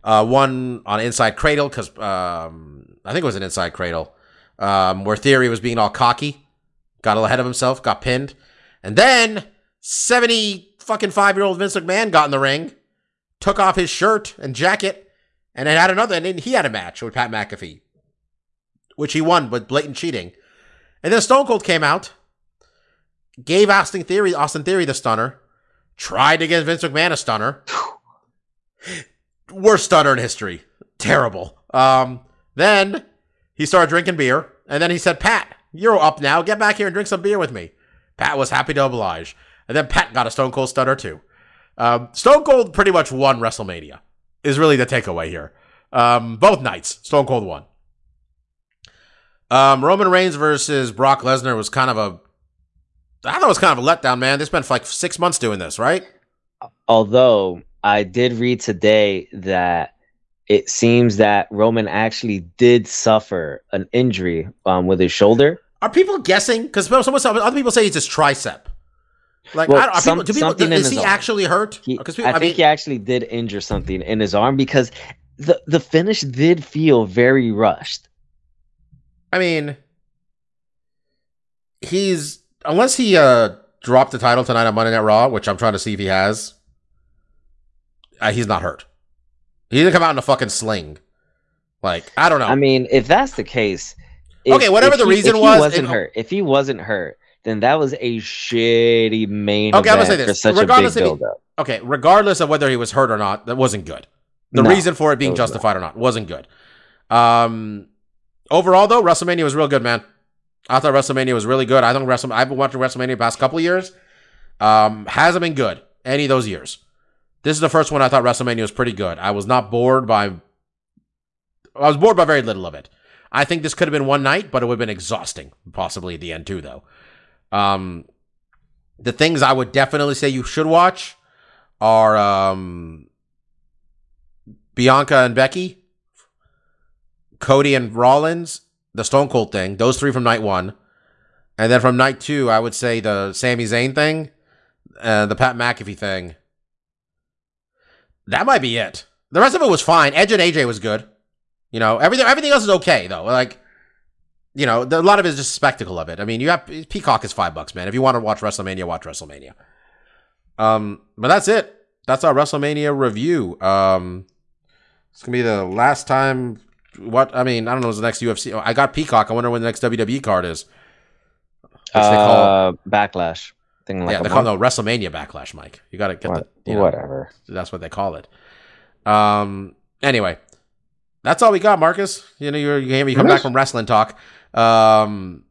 A: Uh, one on inside cradle because um, I think it was an inside cradle um, where Theory was being all cocky, got a little ahead of himself, got pinned, and then seventy fucking five year old Vince McMahon got in the ring, took off his shirt and jacket, and then had another, and then he had a match with Pat McAfee, which he won with blatant cheating, and then Stone Cold came out, gave Austin Theory Austin Theory the stunner, tried to give Vince McMahon a stunner [SIGHS] worst stunner in history. Terrible. Um, then he started drinking beer, And then he said, Pat, you're up now. Get back here and drink some beer with me. Pat was happy to oblige. And then Pat got a Stone Cold Stunner too. Um, Stone Cold pretty much won WrestleMania, is really the takeaway here. Um, both nights, Stone Cold won. Um, Roman Reigns versus Brock Lesnar was kind of a, I thought it was kind of a letdown, man. They spent like six months doing this, right?
C: Although I did read today that it seems that Roman actually did suffer an injury um, with his shoulder.
A: Are people guessing? Because other people say it's his tricep. Like,
C: Well,
A: I don't,
C: some-
A: people, do people,
C: something
A: is he
C: arm.
A: actually hurt?
C: He,
A: Because
C: I,
A: people, I,
C: think he actually did injure something in his arm because the the finish did feel very rushed.
A: I mean, he's unless he uh dropped the title tonight on Monday Night Raw, which I'm trying to see if he has. Uh, he's not hurt. He didn't come out in a fucking sling. Like I don't know.
C: I mean, if that's the case, if-
A: Okay, whatever the
C: he-
A: reason
C: if
A: was,
C: he wasn't
A: it-
C: hurt. If he wasn't hurt, then that was a shitty main
A: Okay, I'm gonna say
C: for
A: this.
C: such a big
A: Regardless he- okay, regardless of whether he was hurt or not, that wasn't good. The
C: No,
A: reason for it being
C: it not.
A: justified or not wasn't good. Um, overall though, WrestleMania was real good, man. I thought WrestleMania was really good. I think Wrestle. I've been watching WrestleMania the past couple of years. Um, hasn't been good any of those years. This is the first one I thought WrestleMania was pretty good. I was not bored by. I was bored by very little of it. I think this could have been one night, but it would have been exhausting, possibly at the end too, though. Um, the things I would definitely say you should watch are um, Bianca and Becky, Cody and Rollins, the Stone Cold thing. Those three from night one, and then from night two, I would say the Sami Zayn thing, uh, the Pat McAfee thing. That might be it. The rest of it was fine. Edge and AJ was good. You know, everything everything else is okay though. Like, you know, the, a lot of it is just spectacle of it. I mean, you have Peacock is five bucks, man. If you want to watch WrestleMania, watch WrestleMania. Um, but that's it. That's our WrestleMania review. Um, it's gonna be the last time. What I mean, I don't know. What's the next UFC? I got Peacock. I wonder when the next WWE card is. Which they call,
C: Uh, backlash thing like
A: yeah, they call
C: month?
A: no WrestleMania Backlash, Mike. You got to get
C: What-
A: the you know,
C: whatever.
A: that's what they call it. Um. Anyway, that's all we got, Marcus. You know, you're, you you come back from wrestling talk. Um,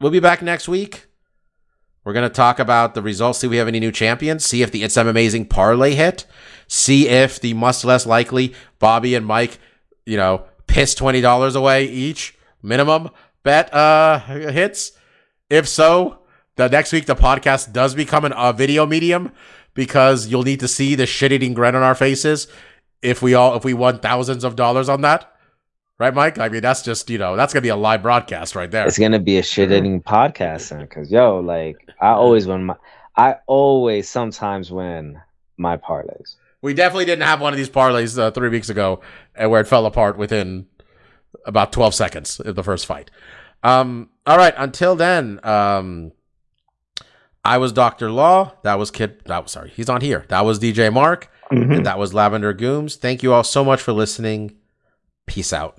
A: we'll be back next week. We're gonna talk about the results. See if we have any new champions. See if the It's Some Amazing parlay hit. See if the much less likely Bobby and Mike, you know, piss twenty dollars away each minimum bet uh hits. If so, the next week the podcast does become an, a video medium because you'll need to see the shit-eating grin on our faces if we all if we won thousands of dollars on that. Right, Mike? I mean, that's just you know that's gonna be a live broadcast right there.
C: It's gonna be a shit eating podcast, then, cause yo, like I always win my, I always sometimes win my parlays.
A: We definitely didn't have one of these parlays uh, three weeks ago, and where it fell apart within about twelve seconds of the first fight. Um, all right. Until then, um, I was Doctor Law. That was Kid. That was sorry. He's on here. That was DJ Mark.
B: Mhm.
A: And that was Lavender Gooms. Thank you all so much for listening. Peace out.